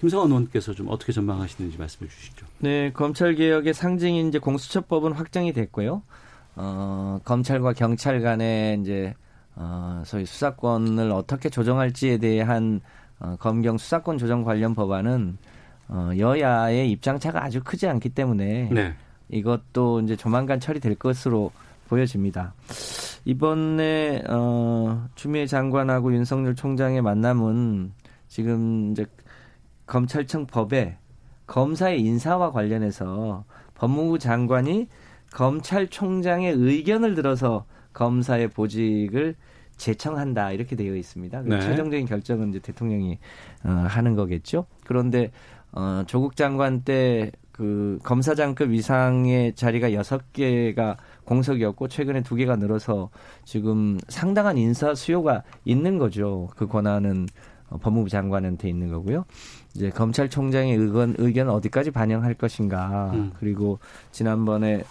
김성원 의원께서 좀 어떻게 전망하시는지 말씀해 주시죠. 네, 검찰 개혁의 상징인 이제 공수처법은 확정이 됐고요. 어, 검찰과 경찰 간의 이제 어, 소위 수사권을 어떻게 조정할지에 대한 어, 검경 수사권 조정 관련 법안은 어, 여야의 입장 차가 아주 크지 않기 때문에 네. 이것도 이제 조만간 처리될 것으로 보여집니다. 이번에 어, 추미애 장관하고 윤석열 총장의 만남은 지금 이제 검찰청 법에 검사의 인사와 관련해서 법무부 장관이 검찰총장의 의견을 들어서 검사의 보직을 제청한다 이렇게 되어 있습니다. 네. 최종적인 결정은 이제 대통령이 어, 하는 거겠죠. 그런데 어, 조국 장관 때 그 검사장급 이상의 자리가 여섯 개가 공석이었고 최근에 두 개가 늘어서 지금 상당한 인사 수요가 있는 거죠. 그 권한은 어, 법무부 장관한테 있는 거고요. 이제 검찰총장의 의견 의견 어디까지 반영할 것인가. 음. 그리고 지난번에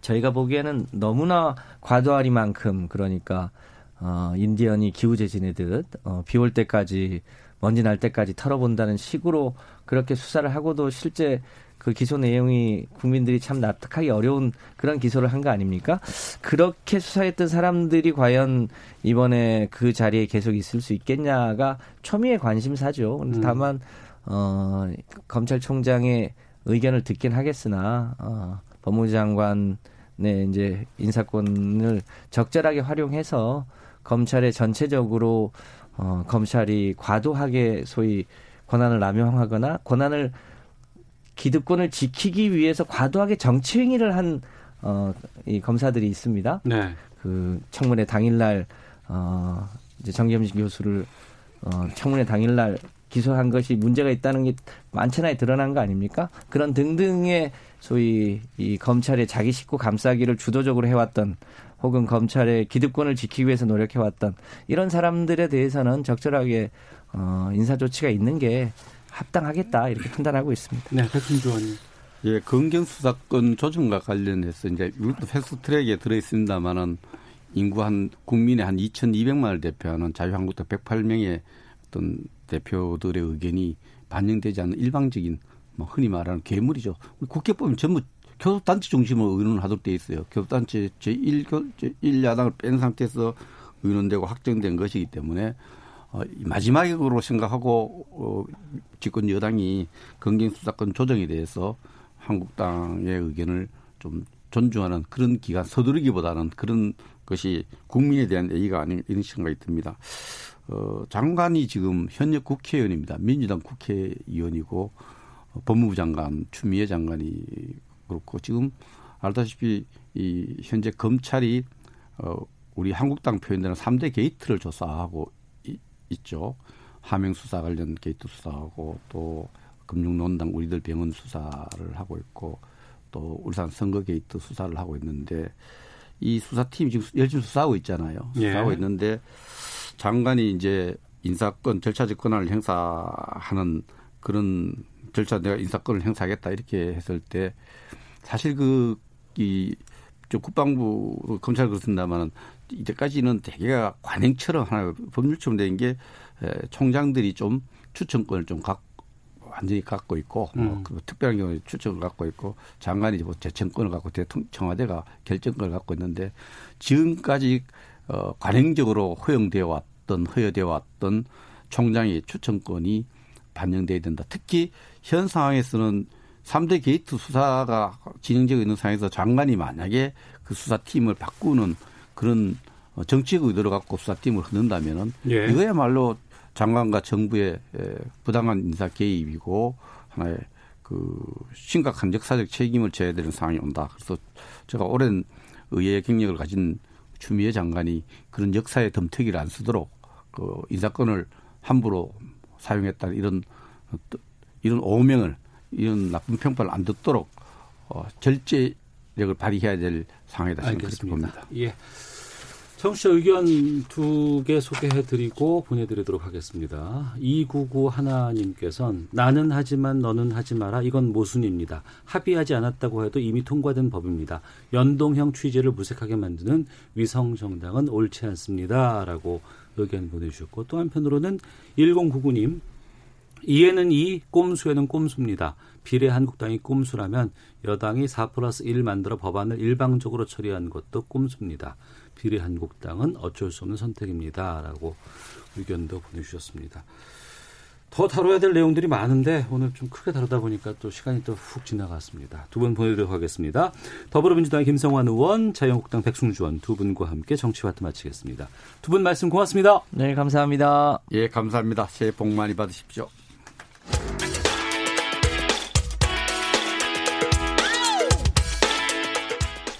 저희가 보기에는 너무나 과도하리만큼 그러니까 어, 인디언이 기우제 지내듯 어, 비 올 때까지 먼지 날 때까지 털어본다는 식으로 그렇게 수사를 하고도 실제 그 기소 내용이 국민들이 참 납득하기 어려운 그런 기소를 한 거 아닙니까? 그렇게 수사했던 사람들이 과연 이번에 그 자리에 계속 있을 수 있겠냐가 초미의 관심사죠. 음. 다만 어 검찰총장의 의견을 듣긴 하겠으나 어 법무부 장관의 이제 인사권을 적절하게 활용해서 검찰의 전체적으로 어 검찰이 과도하게 소위 권한을 남용하거나 권한을 기득권을 지키기 위해서 과도하게 정치 행위를 한 어, 이 검사들이 있습니다. 네. 그 청문회 당일날 어, 이제 정겸진 교수를 어, 청문회 당일날 기소한 것이 문제가 있다는 게 많잖아요. 드러난 거 아닙니까? 그런 등등의 소위 이 검찰의 자기 식구 감싸기를 주도적으로 해왔던 혹은 검찰의 기득권을 지키기 위해서 노력해왔던 이런 사람들에 대해서는 적절하게 어, 인사 조치가 있는 게 합당하겠다 이렇게 판단하고 있습니다. 네, 백승주 의원님. 예, 검경 수사권 조정과 관련해서 이제 이것도 패스트트랙에 들어 있습니다만은 인구 한 국민의 한 2,200만을 대표하는 자유한국당 108명의 어떤 대표들의 의견이 반영되지 않는 일방적인 뭐 흔히 말하는 괴물이죠. 국회 보면 전부 교섭단체 중심으로 의논을 하도록 돼 있어요. 교섭단체 제1, 제1야당을 뺀 상태에서 의논되고 확정된 것이기 때문에 어, 마지막으로 생각하고 어, 집권 여당이 검경 수사권 조정에 대해서 한국당의 의견을 좀 존중하는 그런 기간 서두르기보다는 그런 것이 국민에 대한 예의가 아닌 이런 생각이 듭니다. 어, 장관이 지금 현역 국회의원입니다. 민주당 국회의원이고 어, 법무부 장관 추미애 장관이 그렇고 지금 알다시피 이 현재 검찰이 어, 우리 한국당 표현되는 3대 게이트를 조사하고 있죠. 하명 수사 관련 게이트 수사하고 또 금융농단 우리들 병원 수사를 하고 있고 또 울산 선거 게이트 수사를 하고 있는데 이 수사팀이 지금 열심히 수사하고 있잖아요. 예. 수사하고 있는데 장관이 이제 인사권 절차적 권한을 행사하는 그런 절차 내가 인사권을 행사하겠다 이렇게 했을 때 사실 그이 국방부 검찰 그렇습니다만은 이때까지는 대개가 관행처럼 하나 법률처럼 된 게 총장들이 좀 추천권을 좀 갖고 완전히 갖고 있고 뭐 음. 뭐, 그 특별한 경우에 추천을 갖고 있고 장관이 뭐 재청권을 갖고 대통령 청와대가 결정권을 갖고 있는데 지금까지 어 관행적으로 허용되어 왔던 허여되어 왔던 총장의 추천권이 반영돼야 된다. 특히 현 상황에서는 3대 게이트 수사가 진행되고 있는 상황에서 장관이 만약에 그 수사팀을 바꾸는 그런 어, 정치적 의도를 갖고 수사팀을 흔든다면은 예. 이거야말로 장관과 정부의 부당한 인사 개입이고 하나의 그 심각한 역사적 책임을 져야 되는 상황이 온다. 그래서 제가 오랜 의회 경력을 가진 추미애 장관이 그런 역사의 덤태기를 안 쓰도록 그 인사권을 함부로 사용했다는 이런 이런 오명을 이런 나쁜 평판을 안 듣도록 어, 절제력을 발휘해야 될 상황이다 생각합니다. 예. 청취자 의견 두 개 소개해드리고 보내드리도록 하겠습니다. 299 하나님께서는 나는 하지만 너는 하지 마라. 이건 모순입니다. 합의하지 않았다고 해도 이미 통과된 법입니다. 연동형 취재를 무색하게 만드는 위성정당은 옳지 않습니다. 라고 의견 보내주셨고 또 한편으로는 1099님 이에는 이, 꼼수에는 꼼수입니다. 비례 한국당이 꼼수라면 여당이 4 플러스 1 만들어 법안을 일방적으로 처리한 것도 꼼수입니다. 비례한국당은 어쩔 수 없는 선택입니다라고 의견도 보내주셨습니다. 더 다뤄야 될 내용들이 많은데 오늘 좀 크게 다루다 보니까 또 시간이 또 훅 지나갔습니다. 두 분 보내드리도록 하겠습니다. 더불어민주당 김성환 의원, 자유한국당 백승주 의원 두 분과 함께 정치와트 마치겠습니다. 두 분 말씀 고맙습니다. 네, 감사합니다. 예, 감사합니다. 새해 복 많이 받으십시오.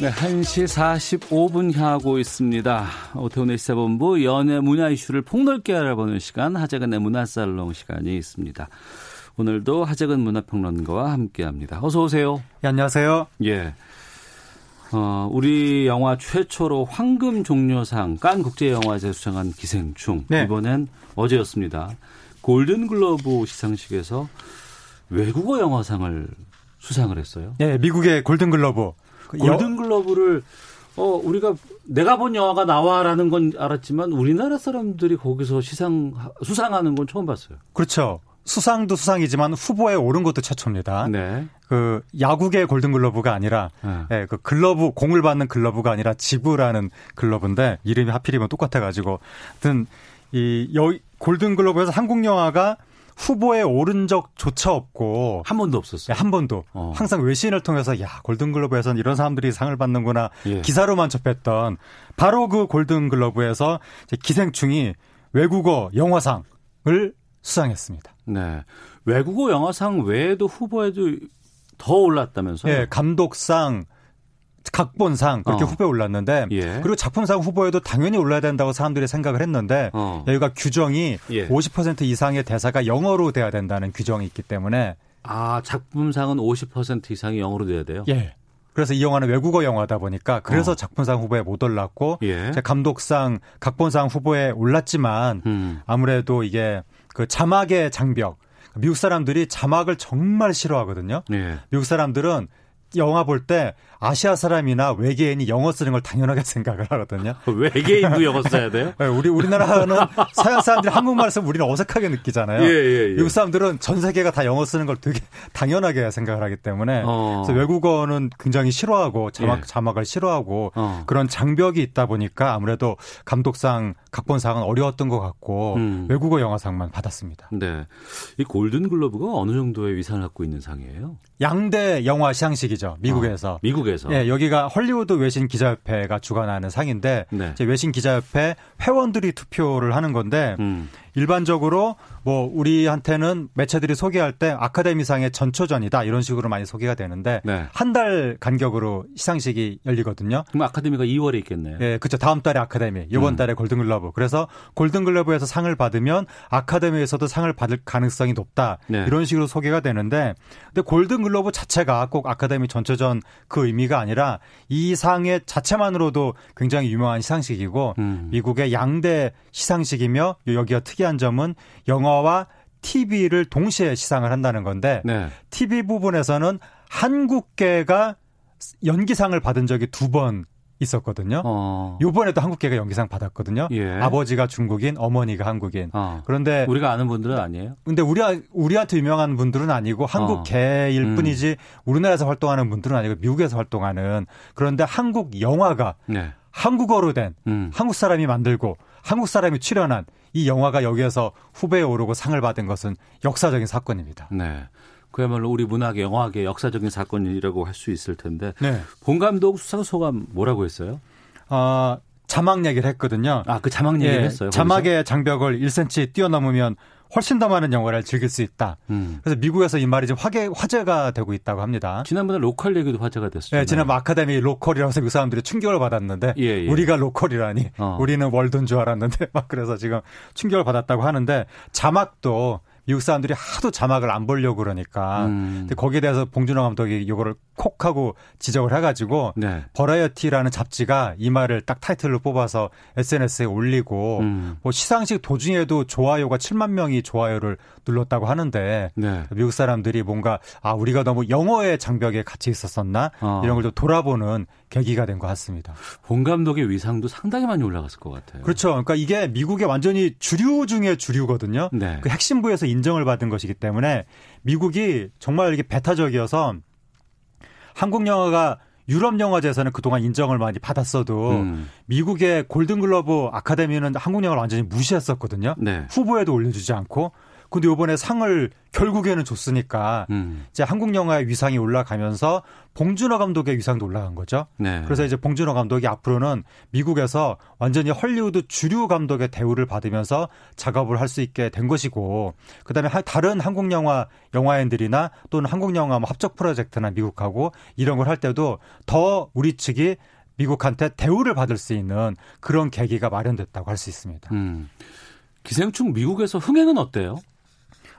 네, 1시 45분 향하고 있습니다. 오태훈의 시사본부 연예 문화 이슈를 폭넓게 알아보는 시간 하재근의 문화살롱 시간이 있습니다. 오늘도 하재근 문화평론가와 함께합니다. 어서 오세요. 네, 안녕하세요. 예. 어, 우리 영화 최초로 황금 종려상 깐 국제영화제 수상한 기생충 네. 이번엔 어제였습니다. 골든글러브 시상식에서 외국어 영화상을 수상을 했어요. 네, 미국의 골든글러브. 그 골든글러브를 어 우리가 내가 본 영화가 나와라는 건 알았지만 우리나라 사람들이 거기서 시상 수상하는 건 처음 봤어요. 그렇죠. 수상도 수상이지만 후보에 오른 것도 최초입니다. 네. 그 야구계 골든글러브가 아니라 네. 네, 그 글러브 공을 받는 글러브가 아니라 지브라는 글러브인데 이름이 하필이면 똑같아 가지고 하여튼 이 여, 골든글러브에서 한국 영화가 후보에 오른 적조차 없고 한 번도 없었어요. 네, 한 번도. 어. 항상 외신을 통해서 야 골든글러브에서는 이런 사람들이 상을 받는구나 예. 기사로만 접했던 바로 그 골든글러브에서 기생충이 외국어 영화상을 수상했습니다. 네, 외국어 영화상 외에도 후보에도 더 올랐다면서요? 네, 감독상, 각본상 그렇게 어. 후보에 올랐는데 예. 그리고 작품상 후보에도 당연히 올라야 된다고 사람들이 생각을 했는데 어. 여기가 규정이 예. 50% 이상의 대사가 영어로 돼야 된다는 규정이 있기 때문에 아 작품상은 50% 이상이 영어로 돼야 돼요? 예. 그래서 이 영화는 외국어 영화다 보니까 그래서 어. 작품상 후보에 못 올랐고 예. 감독상, 각본상 후보에 올랐지만 음. 아무래도 이게 그 자막의 장벽 미국 사람들이 자막을 정말 싫어하거든요. 예. 미국 사람들은 영화 볼 때 아시아 사람이나 외계인이 영어 쓰는 걸 당연하게 생각을 하거든요. 외계인도 영어 써야 돼요? 네, 우리 우리나라는 서양 사람들이 한국말 쓰면 우리는 어색하게 느끼잖아요. 예, 예, 예. 미국 사람들은 전 세계가 다 영어 쓰는 걸 되게 당연하게 생각을 하기 때문에 어. 그래서 외국어는 굉장히 싫어하고 자막 예. 자막을 싫어하고 어. 그런 장벽이 있다 보니까 아무래도 감독상 각본상은 어려웠던 것 같고 음. 외국어 영화상만 받았습니다. 네, 이 골든 글러브가 어느 정도의 위상을 갖고 있는 상이에요? 양대 영화 시상식이 죠. 미국에서. 어, 미국에서. 예, 여기가 헐리우드 외신 기자협회가 주관하는 상인데 네. 외신 기자협회 회원들이 투표를 하는 건데 음. 일반적으로 뭐 우리한테는 매체들이 소개할 때 아카데미상의 전초전이다 이런 식으로 많이 소개가 되는데 네. 한달 간격으로 시상식이 열리거든요. 그럼 아카데미가 2월에 있겠네요. 예, 그렇죠. 다음 달에 아카데미, 이번 음. 달에 골든글러브. 그래서 골든글러브에서 상을 받으면 아카데미에서도 상을 받을 가능성이 높다. 네. 이런 식으로 소개가 되는데 근데 골든글러브 자체가 꼭 아카데미 전초전 그 의미가 아니라 이 상의 자체만으로도 굉장히 유명한 시상식이고 음. 미국의 양대 시상식이며 여기가 특이한 특이한 점은 영화와 TV를 동시에 시상을 한다는 건데 네. TV 부분에서는 한국계가 연기상을 받은 적이 두 번 있었거든요. 어. 요번에도 한국계가 연기상 받았거든요. 예. 아버지가 중국인, 어머니가 한국인. 어. 그런데 우리가 아는 분들은 아니에요. 근데 우리 우리한테 유명한 분들은 아니고 한국계일 어. 음. 뿐이지 우리나라에서 활동하는 분들은 아니고 미국에서 활동하는 그런데 한국 영화가 네. 한국어로 된 음. 한국 사람이 만들고 한국 사람이 출연한 이 영화가 여기에서 후배에 오르고 상을 받은 것은 역사적인 사건입니다. 네. 그야말로 우리 문학의 영화계 역사적인 사건이라고 할 수 있을 텐데 네. 봉 감독 수상 소감 뭐라고 했어요? 아 자막 얘기를 했거든요. 아 그 자막 얘기를 예, 했어요. 자막의 장벽을 1cm 뛰어넘으면 훨씬 더 많은 영화를 즐길 수 있다. 음. 그래서 미국에서 이 말이 좀 화제, 화제가 되고 있다고 합니다. 지난번에 local 얘기도 화제가 됐었죠. 네, 지난번 아카데미 local이라고 해서 그 사람들이 충격을 받았는데 예, 예. 우리가 local이라니 어. 우리는 world인 줄 알았는데 막 그래서 지금 충격을 받았다고 하는데 자막도 미국 사람들이 하도 자막을 안 보려고 그러니까 음. 근데 거기에 대해서 봉준호 감독이 이거를 콕 하고 지적을 해가지고 네. 버라이어티라는 잡지가 이 말을 딱 타이틀로 뽑아서 SNS에 올리고 음. 뭐 시상식 도중에도 좋아요가 7만 명이 좋아요를 눌렀다고 하는데 네. 미국 사람들이 뭔가 아 우리가 너무 영어의 장벽에 같이 있었었나 어. 이런 걸 좀 돌아보는 계기가 된 것 같습니다. 본 감독의 위상도 상당히 많이 올라갔을 것 같아요. 그렇죠. 그러니까 이게 미국의 완전히 주류 중에 주류거든요. 네. 그 핵심부에서 인정을 받은 것이기 때문에 미국이 정말 이게 배타적이어서 한국 영화가 유럽 영화제에서는 그동안 인정을 많이 받았어도 음. 미국의 골든글러브 아카데미는 한국 영화를 완전히 무시했었거든요. 네. 후보에도 올려주지 않고 근데 이번에 상을 결국에는 줬으니까 음. 이제 한국 영화의 위상이 올라가면서 봉준호 감독의 위상도 올라간 거죠. 네. 그래서 이제 봉준호 감독이 앞으로는 미국에서 완전히 헐리우드 주류 감독의 대우를 받으면서 작업을 할 수 있게 된 것이고 그다음에 다른 한국 영화 영화인들이나 또는 한국 영화 뭐 합작 프로젝트나 미국하고 이런 걸 할 때도 더 우리 측이 미국한테 대우를 받을 수 있는 그런 계기가 마련됐다고 할 수 있습니다. 음. 기생충 미국에서 흥행은 어때요?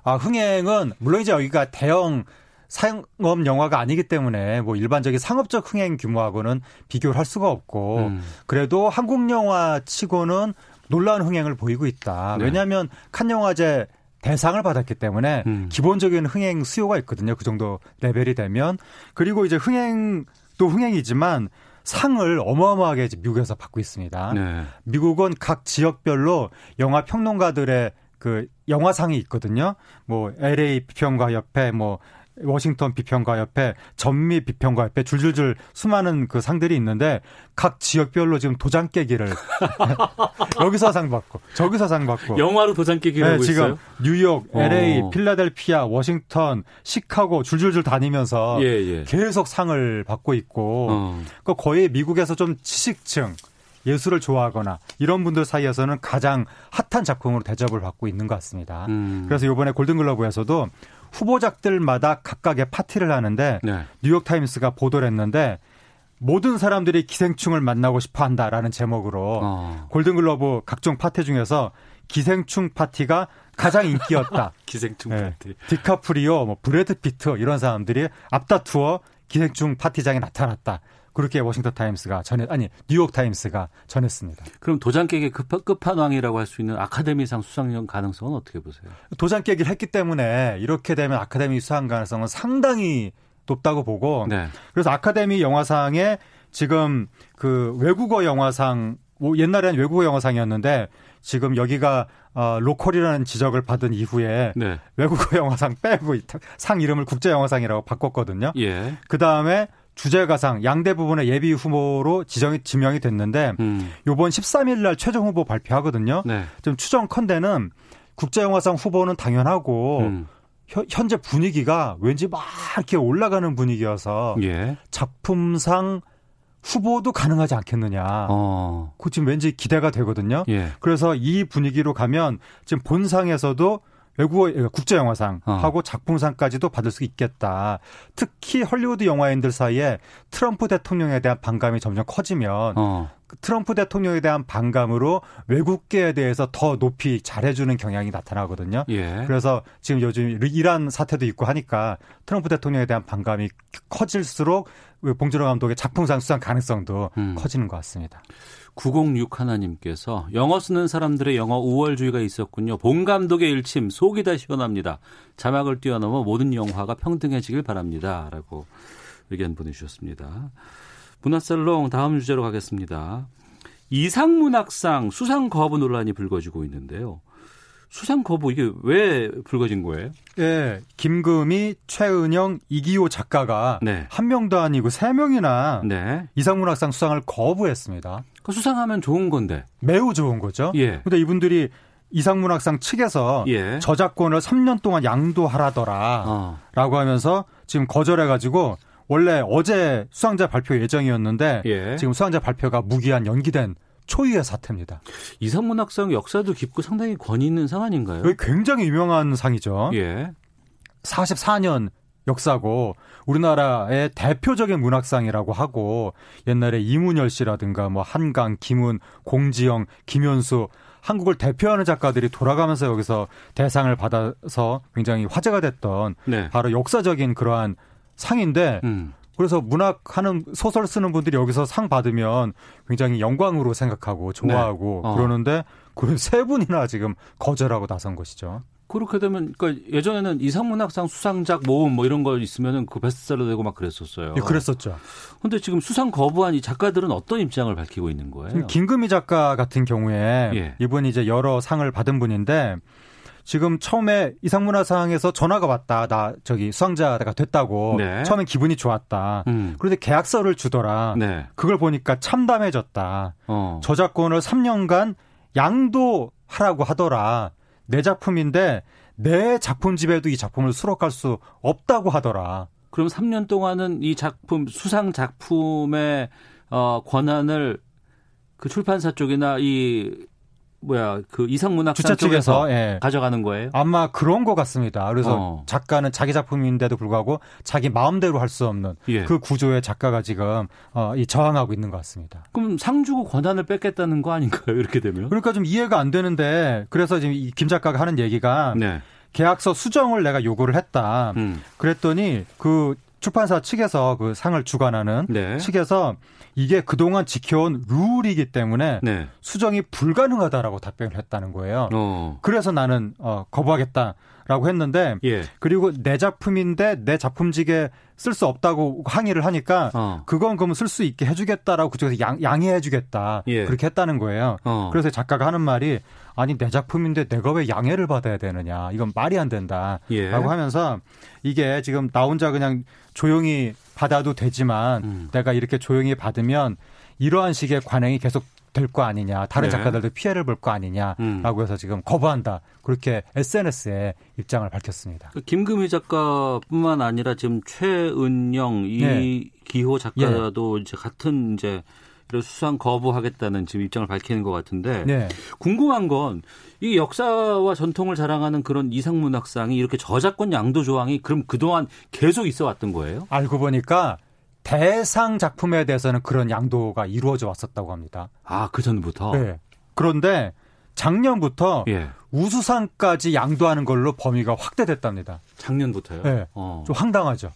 아, 흥행은 물론 이제 여기가 대형 상업 영화가 아니기 때문에 뭐 일반적인 상업적 흥행 규모하고는 비교를 할 수가 없고 음. 그래도 한국 영화 치고는 놀라운 흥행을 보이고 있다. 네. 왜냐하면 칸 영화제 대상을 받았기 때문에 음. 기본적인 흥행 수요가 있거든요. 그 정도 레벨이 되면 그리고 이제 흥행도 흥행이지만 상을 어마어마하게 미국에서 받고 있습니다. 네. 미국은 각 지역별로 영화 평론가들의 그 영화상이 있거든요. 뭐 LA 비평가 협회, 뭐 워싱턴 비평가 협회, 전미 비평가 협회 줄줄줄 수많은 그 상들이 있는데 각 지역별로 지금 도장 깨기를 여기서 상 받고 저기서 상 받고 영화로 도장 깨기를 네, 하고 지금 있어요? 뉴욕, LA, 어. 필라델피아, 워싱턴, 시카고 줄줄줄 다니면서 예, 예. 계속 상을 받고 있고 어. 그 거의 미국에서 좀 지식층 예술을 좋아하거나 이런 분들 사이에서는 가장 핫한 작품으로 대접을 받고 있는 것 같습니다. 음. 그래서 이번에 골든글러브에서도 후보작들마다 각각의 파티를 하는데 네. 뉴욕 타임스가 보도를 했는데 모든 사람들이 기생충을 만나고 싶어 한다라는 제목으로 어. 골든글러브 각종 파티 중에서 기생충 파티가 가장 인기였다. 기생충 네. 파티. 디카프리오, 뭐 브래드 피트 이런 사람들이 앞다투어 기생충 파티장에 나타났다. 그렇게 워싱턴 타임스가 전해 아니 뉴욕 타임스가 전했습니다. 그럼 도장 깨기 끝판왕이라고 할 수 있는 아카데미상 수상 가능성은 어떻게 보세요? 도장 깨기를 했기 때문에 이렇게 되면 아카데미 수상 가능성은 상당히 높다고 보고 네. 그래서 아카데미 영화상에 지금 그 외국어 영화상 뭐 옛날에는 외국어 영화상이었는데 지금 여기가 어, 로컬이라는 지적을 받은 이후에 네. 외국어 영화상 빼고 상 이름을 국제 영화상이라고 바꿨거든요. 예. 그 다음에 주제가상 양대 부분의 예비 후보로 지정이 지명이 됐는데 음. 요번 13일 날 최종 후보 발표하거든요. 네. 좀 추정컨대는 국제영화상 후보는 당연하고 음. 현재 분위기가 왠지 막 이렇게 올라가는 분위기여서 예. 작품상 후보도 가능하지 않겠느냐. 어. 그 지금 왠지 기대가 되거든요. 예. 그래서 이 분위기로 가면 지금 본상에서도 외국어 예, 국제 영화상 어. 하고 작품상까지도 받을 수 있겠다. 특히 헐리우드 영화인들 사이에 트럼프 대통령에 대한 반감이 점점 커지면 어. 트럼프 대통령에 대한 반감으로 외국계에 대해서 더 높이 잘해주는 경향이 나타나거든요. 예. 그래서 지금 요즘 이란 사태도 있고 하니까 트럼프 대통령에 대한 반감이 커질수록 봉준호 감독의 작품상 수상 가능성도 음. 커지는 것 같습니다. 906 하나님께서 영어 쓰는 사람들의 영어 우월주의가 있었군요. 본 감독의 일침 속이 다 시원합니다. 자막을 뛰어넘어 모든 영화가 평등해지길 바랍니다. 라고 의견 보내주셨습니다. 문화살롱 다음 주제로 가겠습니다. 이상문학상 수상 거부 논란이 불거지고 있는데요. 수상 거부 이게 왜 불거진 거예요? 예, 김금희, 최은영, 이기호 작가가 네. 한 명도 아니고 세 명이나 네. 이상문학상 수상을 거부했습니다. 그 수상하면 좋은 건데. 매우 좋은 거죠. 예. 근데 이분들이 이상문학상 측에서 예. 저작권을 3년 동안 양도하라더라 어. 라고 하면서 지금 거절해가지고 원래 어제 수상자 발표 예정이었는데 예. 지금 수상자 발표가 무기한 연기된 초유의 사태입니다. 이상문학상 역사도 깊고 상당히 권위 있는 상 아닌가요? 굉장히 유명한 상이죠. 예. 44년 역사고 우리나라의 대표적인 문학상이라고 하고 옛날에 이문열 씨라든가 뭐 한강, 김훈, 공지영, 김현수 한국을 대표하는 작가들이 돌아가면서 여기서 대상을 받아서 굉장히 화제가 됐던 네. 바로 역사적인 그러한 상인데 음. 그래서 문학하는 소설 쓰는 분들이 여기서 상 받으면 굉장히 영광으로 생각하고 좋아하고 네. 어. 그러는데 그 세 분이나 지금 거절하고 나선 것이죠. 그렇게 되면 그러니까 예전에는 이상문학상 수상작 모음 뭐 이런 거 있으면은 그 베스트셀러 되고 막 그랬었어요. 예, 그랬었죠. 근데 지금 수상 거부한 이 작가들은 어떤 입장을 밝히고 있는 거예요? 김금희 작가 같은 경우에 예. 이분이 이제 여러 상을 받은 분인데 지금 처음에 이상문화상에서 전화가 왔다. 나 저기 수상자가 됐다고. 네. 처음엔 기분이 좋았다. 음. 그런데 계약서를 주더라. 네. 그걸 보니까 참담해졌다. 어. 저작권을 3년간 양도하라고 하더라. 내 작품인데 내 작품집에도 이 작품을 수록할 수 없다고 하더라. 그럼 3년 동안은 이 작품 수상 작품의 어 권한을 그 출판사 쪽이나 이 뭐야 그 이상문학상 쪽에서 예. 가져가는 거예요? 아마 그런 것 같습니다. 그래서 어. 작가는 자기 작품인데도 불구하고 자기 마음대로 할 수 없는 예. 그 구조의 작가가 지금 어, 이 저항하고 있는 것 같습니다. 그럼 상 주고 권한을 뺏겠다는 거 아닌가요? 이렇게 되면? 그러니까 좀 이해가 안 되는데 그래서 지금 김 작가가 하는 얘기가 네. 계약서 수정을 내가 요구를 했다. 음. 그랬더니 그 출판사 측에서 그 상을 주관하는 네. 측에서 이게 그동안 지켜온 룰이기 때문에 네. 수정이 불가능하다라고 답변을 했다는 거예요. 어. 그래서 나는 어, 거부하겠다라고 했는데 예. 그리고 내 작품인데 내 작품직에 쓸 수 없다고 항의를 하니까 어. 그건 그러면 쓸 수 있게 해주겠다라고 그쪽에서 양, 양해해주겠다 예. 그렇게 했다는 거예요. 어. 그래서 작가가 하는 말이 아니 내 작품인데 내가 왜 양해를 받아야 되느냐 이건 말이 안 된다라고 예. 하면서 이게 지금 나 혼자 그냥 조용히 받아도 되지만 음. 내가 이렇게 조용히 받으면 이러한 식의 관행이 계속 될 거 아니냐 다른 네. 작가들도 피해를 볼 거 아니냐라고 음. 해서 지금 거부한다 그렇게 SNS에 입장을 밝혔습니다. 그 김금희 작가뿐만 아니라 지금 최은영 이기호 네. 작가도 예. 이제 같은 이제 수상 거부하겠다는 지금 입장을 밝히는 것 같은데 네. 궁금한 건 이 역사와 전통을 자랑하는 그런 이상문학상이 이렇게 저작권 양도 조항이 그럼 그동안 계속 있어 왔던 거예요? 알고 보니까 대상 작품에 대해서는 그런 양도가 이루어져 왔었다고 합니다. 아, 그 전부터? 네. 그런데 작년부터 예. 우수상까지 양도하는 걸로 범위가 확대됐답니다. 작년부터요? 네. 어. 좀 황당하죠.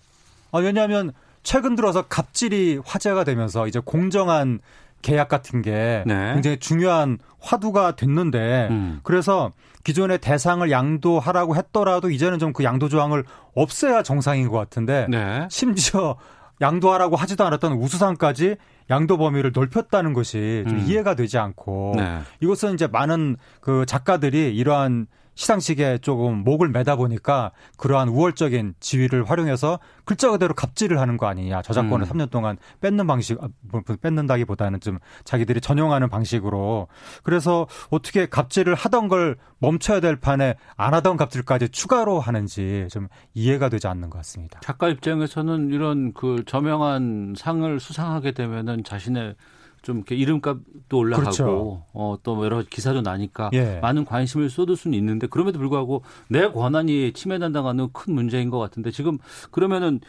아, 왜냐하면 최근 들어서 갑질이 화제가 되면서 이제 공정한 계약 같은 게 네. 굉장히 중요한 화두가 됐는데 음. 그래서 기존의 대상을 양도하라고 했더라도 이제는 좀 그 양도 조항을 없애야 정상인 것 같은데 네. 심지어 양도하라고 하지도 않았던 우수상까지 양도 범위를 넓혔다는 것이 좀 음. 이해가 되지 않고 네. 이것은 이제 많은 그 작가들이 이러한 시상식에 조금 목을 매다 보니까 그러한 우월적인 지위를 활용해서 글자 그대로 갑질을 하는 거 아니냐. 저작권을 음. 3년 동안 뺏는 방식, 아, 뭐, 뭐, 뺏는다기보다는 좀 자기들이 전용하는 방식으로. 그래서 어떻게 갑질을 하던 걸 멈춰야 될 판에 안 하던 갑질까지 추가로 하는지 좀 이해가 되지 않는 것 같습니다. 작가 입장에서는 이런 그 저명한 상을 수상하게 되면은 자신의 좀 이렇게 이름값도 올라가고 그렇죠. 어, 또뭐 여러 기사도 나니까 예. 많은 관심을 쏟을 수는 있는데 그럼에도 불구하고 내 권한이 침해된다는 큰 문제인 것 같은데 지금 그러면은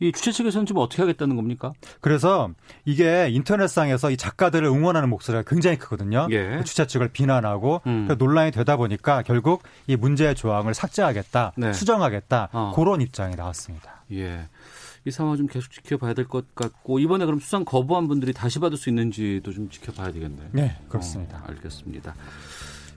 이 주최 측에서는 좀 어떻게 하겠다는 겁니까? 그래서 이게 인터넷상에서 이 작가들을 응원하는 목소리가 굉장히 크거든요. 예. 주최 측을 비난하고 음. 논란이 되다 보니까 결국 이 문제의 조항을 삭제하겠다, 네. 수정하겠다 어. 그런 입장이 나왔습니다. 예. 이 상황 좀 계속 지켜봐야 될 것 같고 이번에 그럼 수상 거부한 분들이 다시 받을 수 있는지도 좀 지켜봐야 되겠네요. 네, 그렇습니다. 어, 알겠습니다.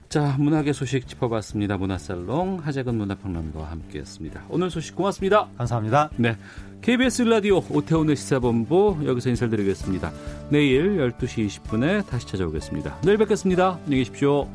자, 문학의 소식 짚어봤습니다. 문화살롱 하재근 문화평론가와 함께했습니다. 오늘 소식 고맙습니다. 감사합니다. 네, KBS 라디오 오태훈의 시사본부 여기서 인사드리겠습니다. 내일 12시 20분에 다시 찾아오겠습니다. 내일 뵙겠습니다. 안녕히 계십시오.